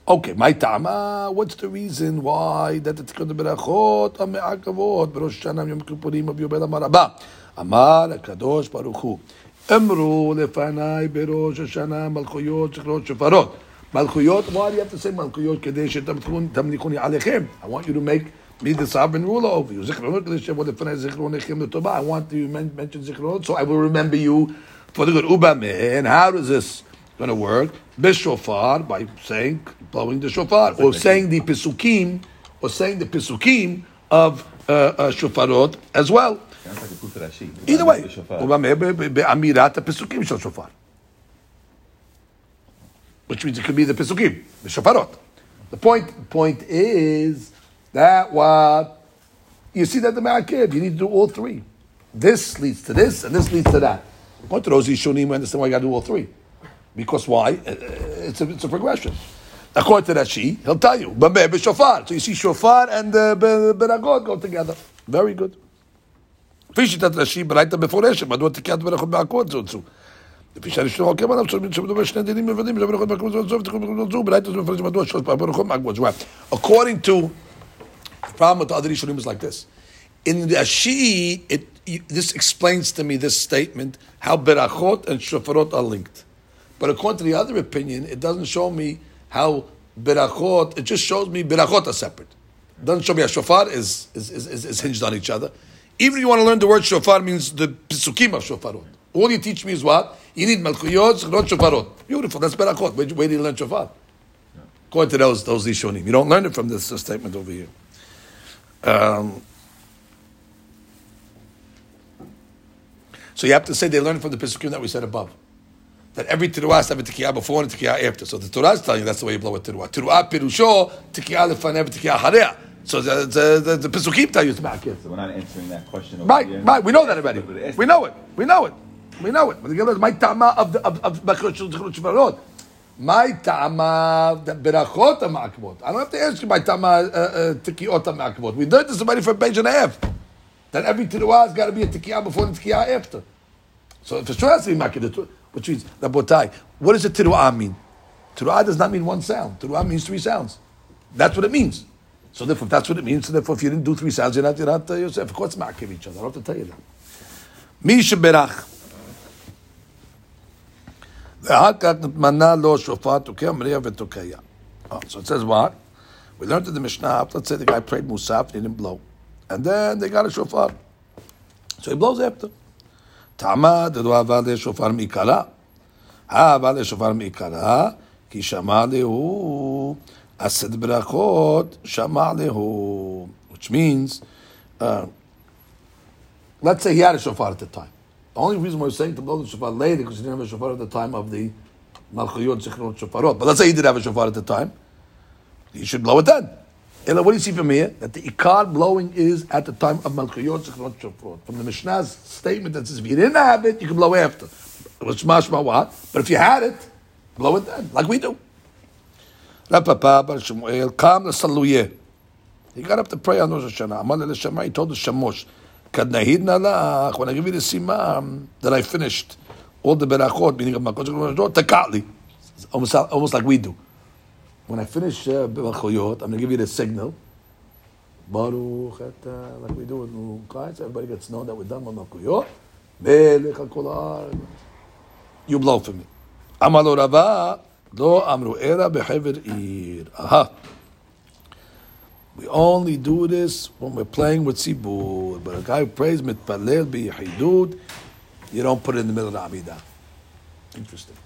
Okay, my tama. What's the reason why that the Tikkun Berachot are me'akavot b'Rosh Hashanah Yom Kippurim of Yobel Amarabah? Amar Hakadosh Baruch Hu. אמרו לפניי בראש השנה מלכויות זכרות שופרות. מלכויות, why do you have to say מלכויות? כדי שתמליכוני עליכם. I want you to make me the sovereign ruler over you. זיכרונות כדי שיבוא לפניי זיכרונכם לטובה. I want to mention זיכרונות, so I will remember you for the good. ובמה, and how is this going to work? Bishofar, by saying, blowing the shofar, or saying the pisukim, or saying the pisukim of uh, uh, shofarot as well. Sounds like a Kuf Rashi. Either way, Shofar. ובמה? ב- ב- באמירת הפסוקים של שופר. Which means it could be the פסוקים, the shofarot. The point, point is that what you see that the Ma'akib, you need to do all three. This leads to this, and this leads to that. Point to those Yishunim, we understand why you got to do all three. Because why? Uh, It's a, it's a progression. According to Rashi, he'll tell you, Bameh b'shofar. So you see shofar and uh, be- beragot go together. Very good. כפי שיטת רש"י ברייתא מפורשת, מדוע תקיעת ברכות בעקות זו זו. לפי שהראשון עוקב עליו, שמדובר שני דינים מלבדים, ולא ברכות בעקות זו זו, ותיקון ברכות זו, ברייתא זו מפורשת, מדוע שלוש פעמים ברכות בעקות זו. According to, the problem with the other Rishonim is like this. In the Rashi, it, you- this explains to me this statement, how berachot and shofarot are linked. But according to the other opinion, it doesn't show me how berachot, it just shows me berachot are separate. It doesn't show me how shofar is, is, is, is, hinged on each other. Even if you want to learn the word shofar means the pisukim of shofarot. All you teach me is what? You need malchuyot, zechrot, shofarot. Beautiful, that's berachot. Where, where do you learn shofar? According to those, those Rishonim. You don't learn it from this statement over here. Um, so you have to say they learned from the pisukim that we said above that every teruah has to have a tikiyah before and a tikiyah after. So the Torah is telling you that's the way you blow a teruah. Teruah pirusho, tikiyah lefanev, tikiyah hareah. So the, the, the, the Pesukim tell you it's ma'akir. So we're not answering that question Right, here. right. We know that already. We know it. We know it. We know it. But the Gemara is my ta'ama of the of of Bechot Shul Zechut Shvarot. My ta'ama the berachot ma'akvot. I don't have to ask you my ta'ama uh, uh, tikiot ma'akvot. We learned this already for a page and a half. That every teruah has got to be a tikiyah before and tikiyah after. So if it's sure has to be makir, which means rabotai. What does a teruah mean? Teruah does not mean one sound. Teruah means three sounds. That's what it means. So therefore, if that's what it means, so therefore, if you didn't do three sounds, you're not, you're not, uh, Yosef. Of course, makir each other. I don't have to tell you that. מי שבירך ואחר כך נתמנה לו שופר תוקע מריע ותוקע. Oh, so it says what? We learned in the Mishnah, let's say the guy prayed Musaf and he didn't blow. And then they got a shofar. So he blows after. טעמה דדו עבר לשופר מעיקרה. העבר לשופר מעיקרה, כי שמע להו, עשת ברכות, שמע להו. Which means, uh, let's say he had a shofar at the time. The only reason we're saying to blow the shofar later because he didn't have a shofar at the time of the Malchuyot Zichrot Shofarot. But let's say he did have a shofar at the time. He should blow it then. Ella, what do you see from here? That the ikar blowing is at the time of Malchuyot Zichrot Shofarot. From the Mishnah's statement that says if you didn't have it, you can blow after. Which mashma what? But if you had it, blow it then, like we do. Rav Papa Bar Shemuel, Kam. He got up to pray on Rosh Hashanah. L'Shema, he told the Shamosh, Kad nahid nalach, when I give you the simam, that I finished all the berachot, meaning of Malchut Zichrot Shofarot, takatli. Almost, almost like we do. When I finish uh, I'm going to give you the signal. Baruch like we do in Ukais, everybody gets to know that we're done with ha'aretz. You blow for me. Amar lo Rava, lo amru era behever ir. Aha. We only do this when we're playing with Sibur. But a guy who prays mitpalel biyahidud, you don't put it in the middle of the Amidah. Interesting.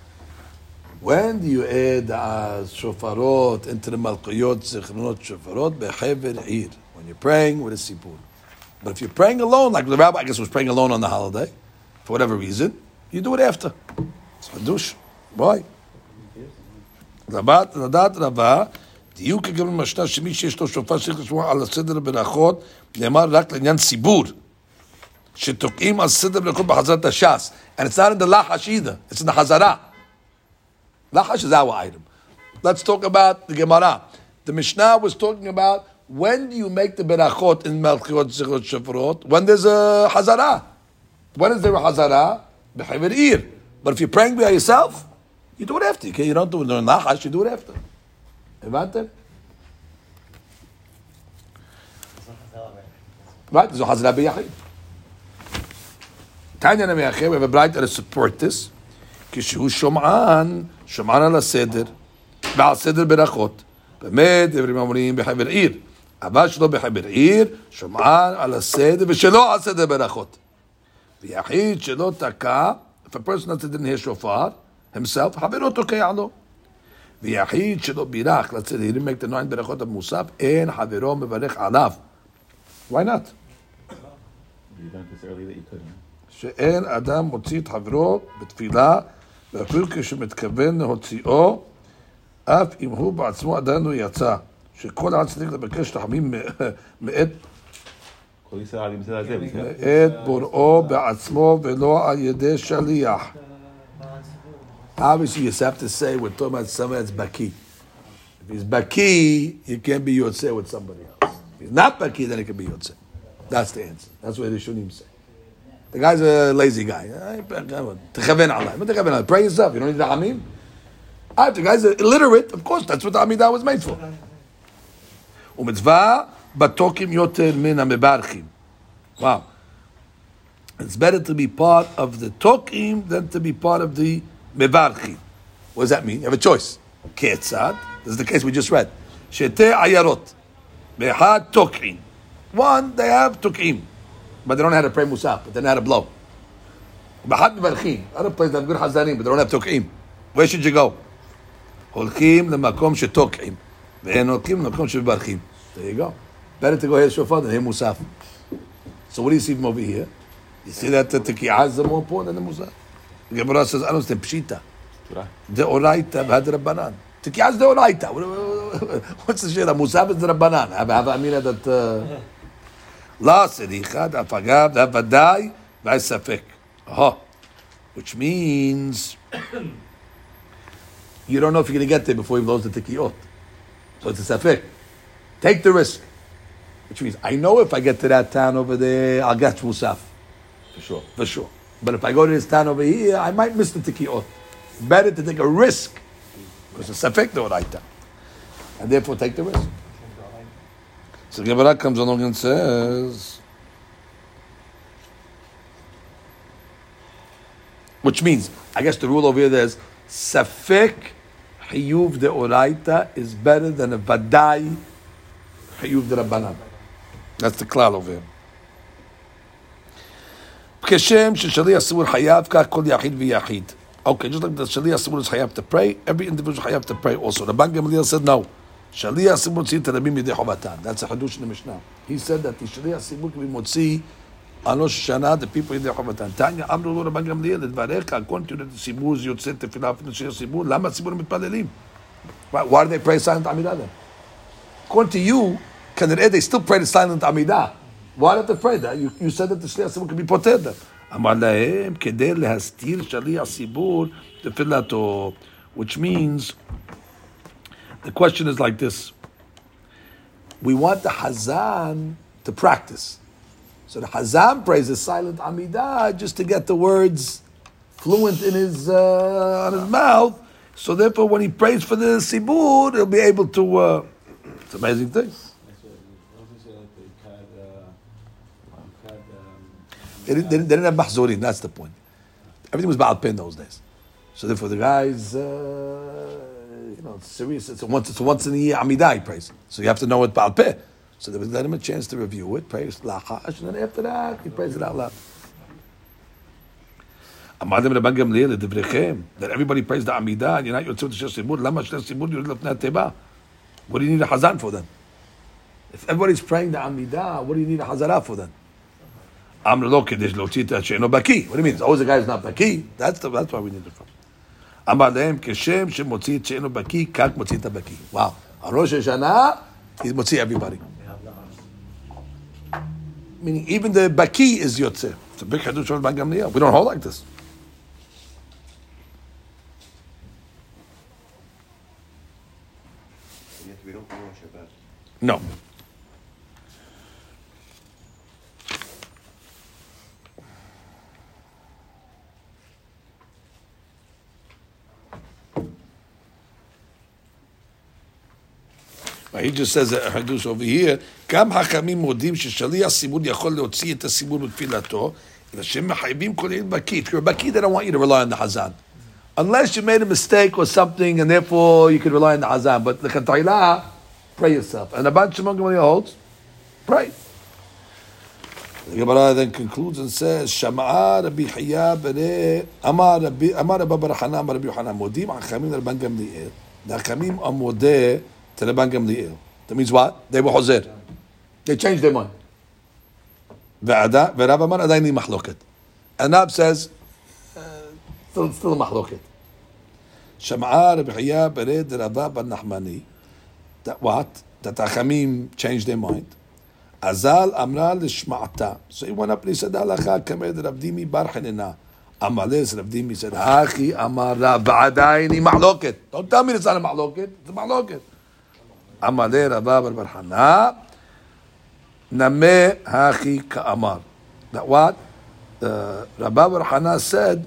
When do you add uh, shofarot into the malchuyot, zichronot, shofarot, behever ir? When you're praying with a Sibur. But if you're praying alone, like the rabbi, I guess, was praying alone on the holiday, for whatever reason, you do it after. It's hadush. Why? רבת, לדעת רבה, דיוק גם במשנה שמי שיש לו שופר צריך לשמוע על הסדר ברכות, נאמר רק לעניין ציבור. שתוקעים על סדר ברכות בחזרת הש"ס. And it's not in the לחש either, it's in the חזרה. Lachash is our item. Let's talk about the Gemara. The Mishnah was talking about when do you make the berachot in Malchiot Zichot Shavuot? When there's a Hazara. When is there a Hazara? B'chivir ir. But if you're praying by yourself, you do it after. Okay? You don't do it during Nachash, you do it after. Right? Right? There's a Hazara. Tanya Namiachim, we have a to that support this. Kishu Shom'an. שומען על הסדר, ועל סדר ברכות. באמת, דברים אומרים בחבר עיר. אבל שלא בחבר עיר, שומען על הסדר, ושלא על סדר ברכות. ויחיד שלא תקע, if a person doesn't hear שופר, himself, חברו תוקע לו. ויחיד שלא בירך לצאת, he didn't make the nine ברכות המוסף, אין חברו מברך עליו. Why not? That. שאין אדם מוציא את חברו בתפילה, ואפילו כשמתכוון להוציאו, אף אם הוא בעצמו עדיין לא יצא. שכל אחד צריך לבקש רחמים מ- מאת? מאת בוראו בעצמו ולא על ידי שליח. Obviously, you have to say we're talking about someone that's baki. If he's baki, he can't be yotzeh with somebody else. If he's not baki, then he can be yotzeh. That's the answer. That's what the Shunim say. The guy's a lazy guy. תכוון עליי. מה תכוון עליי? Pray yourself. You don't need רחמים? Ah, if the guy's illiterate, of course, that's what the Amidah was made for. ומצווה בתוקים יותר מן המברכים. Wow. It's better to be part of the tokim than to be part of the mevarchim. What does that mean? You have a choice. Ketzad. This is the case we just read. Shete ayarot. Behad tokim. One, they have tokim. but they don't know how to pray musaf, but they know how to blow. Bahad Balchim, other places that have good Hazanim, but they don't have Tok'im. Where should you go? Holkim lemakom shetok'im. makom holkim lemakom shebarchim. There you go. Better to go here shofar than here musaf. So what do you see from over here? You see that the teki'ah is more important than the musaf. Gemara says, I don't understand, pshita. The oraita had rabbanan. Teki'ah is the oraita. What's the shit? Musaf is the rabbanan. I have Amina that... Uh, La sedichad afagav davadai vaisafik. Aha. Which means you don't know if you're going to get there before you blows the tikkiot. So it's a safek. Take the risk. Which means I know if I get to that town over there, I'll get musaf. For sure. For sure. But if I go to this town over here, I might miss the tikkiot. Better to take a risk. Because it's a safik, though, right And therefore take the risk. So Gemara comes along and says, which means, I guess the rule over here is safek hiyuv de oraita is better than a vadai hiyuv de rabbanan. That's the klal over here. כשם ששליח סבור חייב, כך כל יחיד ויחיד. Okay, just like the Shaliach Sibur is Hayav to pray, every individual Hayav to pray also. The Ban Gamaliel said no. Shaliach Sibur tzir terabim yidei chovatan. That's a Hadush in the Mishnah. He said that the Shaliach Sibur can be motzi on Rosh Hashanah, the people yidei chovatan. Tanya, אמרו לו רבן גמליאל, לדבריך, according to the ציבור זה יוצא תפילה אפילו שיש ציבור, למה הציבור מתפללים? Why, why do they pray silent עמידה then? According to you, כנראה they still pray the silent עמידה. Why don't they pray that? You, you said that the שליח ציבור can be פותר them. אמר להם, כדי להסתיר שליח ציבור תפילתו, which means, the question is like this. We want the Hazan to practice. So the Hazan prays the silent Amidah just to get the words fluent in his uh, on his mouth. So therefore, when he prays for the Sibud, he'll be able to. Uh, it's amazing thing. They didn't, they didn't, have Mahzurin, that's the point. Everything was Baal Pin those days. So therefore, the guys, uh, you know, it's serious. It's a once, it's a once in a year Amidah he prays. So you have to know what Baal Peh. So they would let him a chance to review it, praise Lachash, and then after that, he prays it out loud. אמרתם לבן גמליאל, לדבריכם, that everybody prays the עמידה, and you're not יוצא לשיר סימוד, למה שיר סימוד יורד לפני התיבה? What do you need a חזן for then? If everybody's praying the עמידה, what do you need a חזרה for then? אמר לו כדי להוציא את שאינו בקיא. What do you mean? It's always the guy who's not בקיא? That's, the, that's why we need it from. אמר להם, כשם שמוציא את שאינו בקיא, כך מוציא את הבקיא. וואו, הראש השנה, מוציא everybody. Meaning, even the baki is yotze. It's a big hadush of Rabban Gamliel. We don't hold like this. No. He just says that Hadush over here, גם חכמים מודים ששליח סימון יכול להוציא את הסימון בתפילתו, אלא שהם מחייבים כל עיר בקיא. If you're a baki, they don't want you to rely on the Hazan. Unless you made a mistake or something, and therefore you could rely on the Hazan. But the Kantayla, pray yourself. And the Ban Shimon Gamaliel holds, pray. The Gemara then concludes and says, "Shama'a Rabbi Chaya b'nei Amar Rabbi Amar Rabbi Bar Hana Amar Rabbi Yohanan Modim Achamim Rabban Gamliel. The Achamim are modeh Rabban Gamliel. That means what? They were Hozer. They changed their mind. Ve'ada ve'Rab Amar Adaini Mahloket. And Rab says, uh, still still a Mahloket. Shama'a Rabbi Chaya b'nei Rabba Bar Nachmani. That what? That Achamim changed their mind. Azal amra lishma'ata. So he went up and he said, kamed Rav Dimi bar. Amales Rav Dimi said, Hachi amara ba'adayni ma'loket. Don't tell me it's not a ma'loket. It's a ma'loket. Amale Rabba Bar Barhana, Nameh Hachi Ka'amar. That what? Uh, Rabba Barhana said,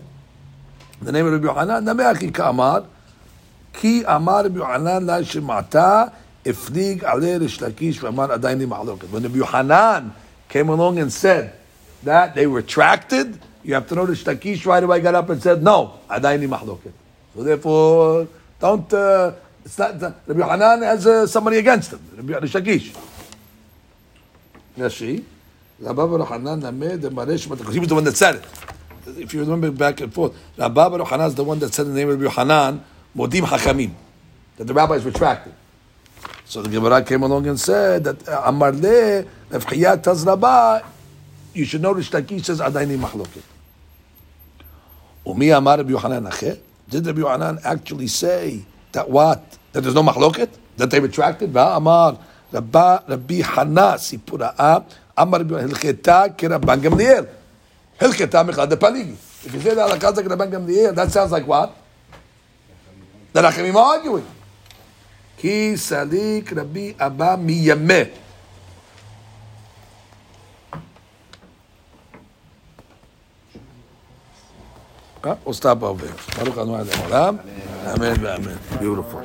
the name of Rabbi Yohanan, Nameh Hachi Ka'amar, Ki Amar Rabbi Yohanan La Shemata, ifnig Ale Rish Lakish V'Amar Adayni Ma'alokat. When Rabbi Yohanan came along and said that they retracted, you have to notice Takish right away got up and said, no, Adaini Mahloket. So therefore, don't... Uh, it's not, that Rabbi Yohanan has uh, somebody against him, Rabbi Rish Lakish. Rashi, Rabbi Hanan Lamed, the Maresh, because he was the one that said it. If you remember back and forth, Rabbi Hanan is the one that said the name of Rabbi Hanan, Modim Hakamim, that the rabbis retracted. So the Gemara came along and said that uh, Amar le if Hiyat Tazraba, you should know Rish Lakish says Adaini Mahloket. Umi Amar Rabbi Ache. Did Rabbi Yohanan actually say that what? That there's no machloket? That they retracted? Amar Rabbi Hana Sipura'a Amar Hilcheta Kerabban Gamliel. Hilcheta Mechad Paligi. If you say that Alakazak Rabban Gamliel, that sounds like what? That Achimim are arguing. Ki Salik Rabbi Abba Miyameh. Huh? We'll stop over here. Baruch Amen. Amen. Beautiful.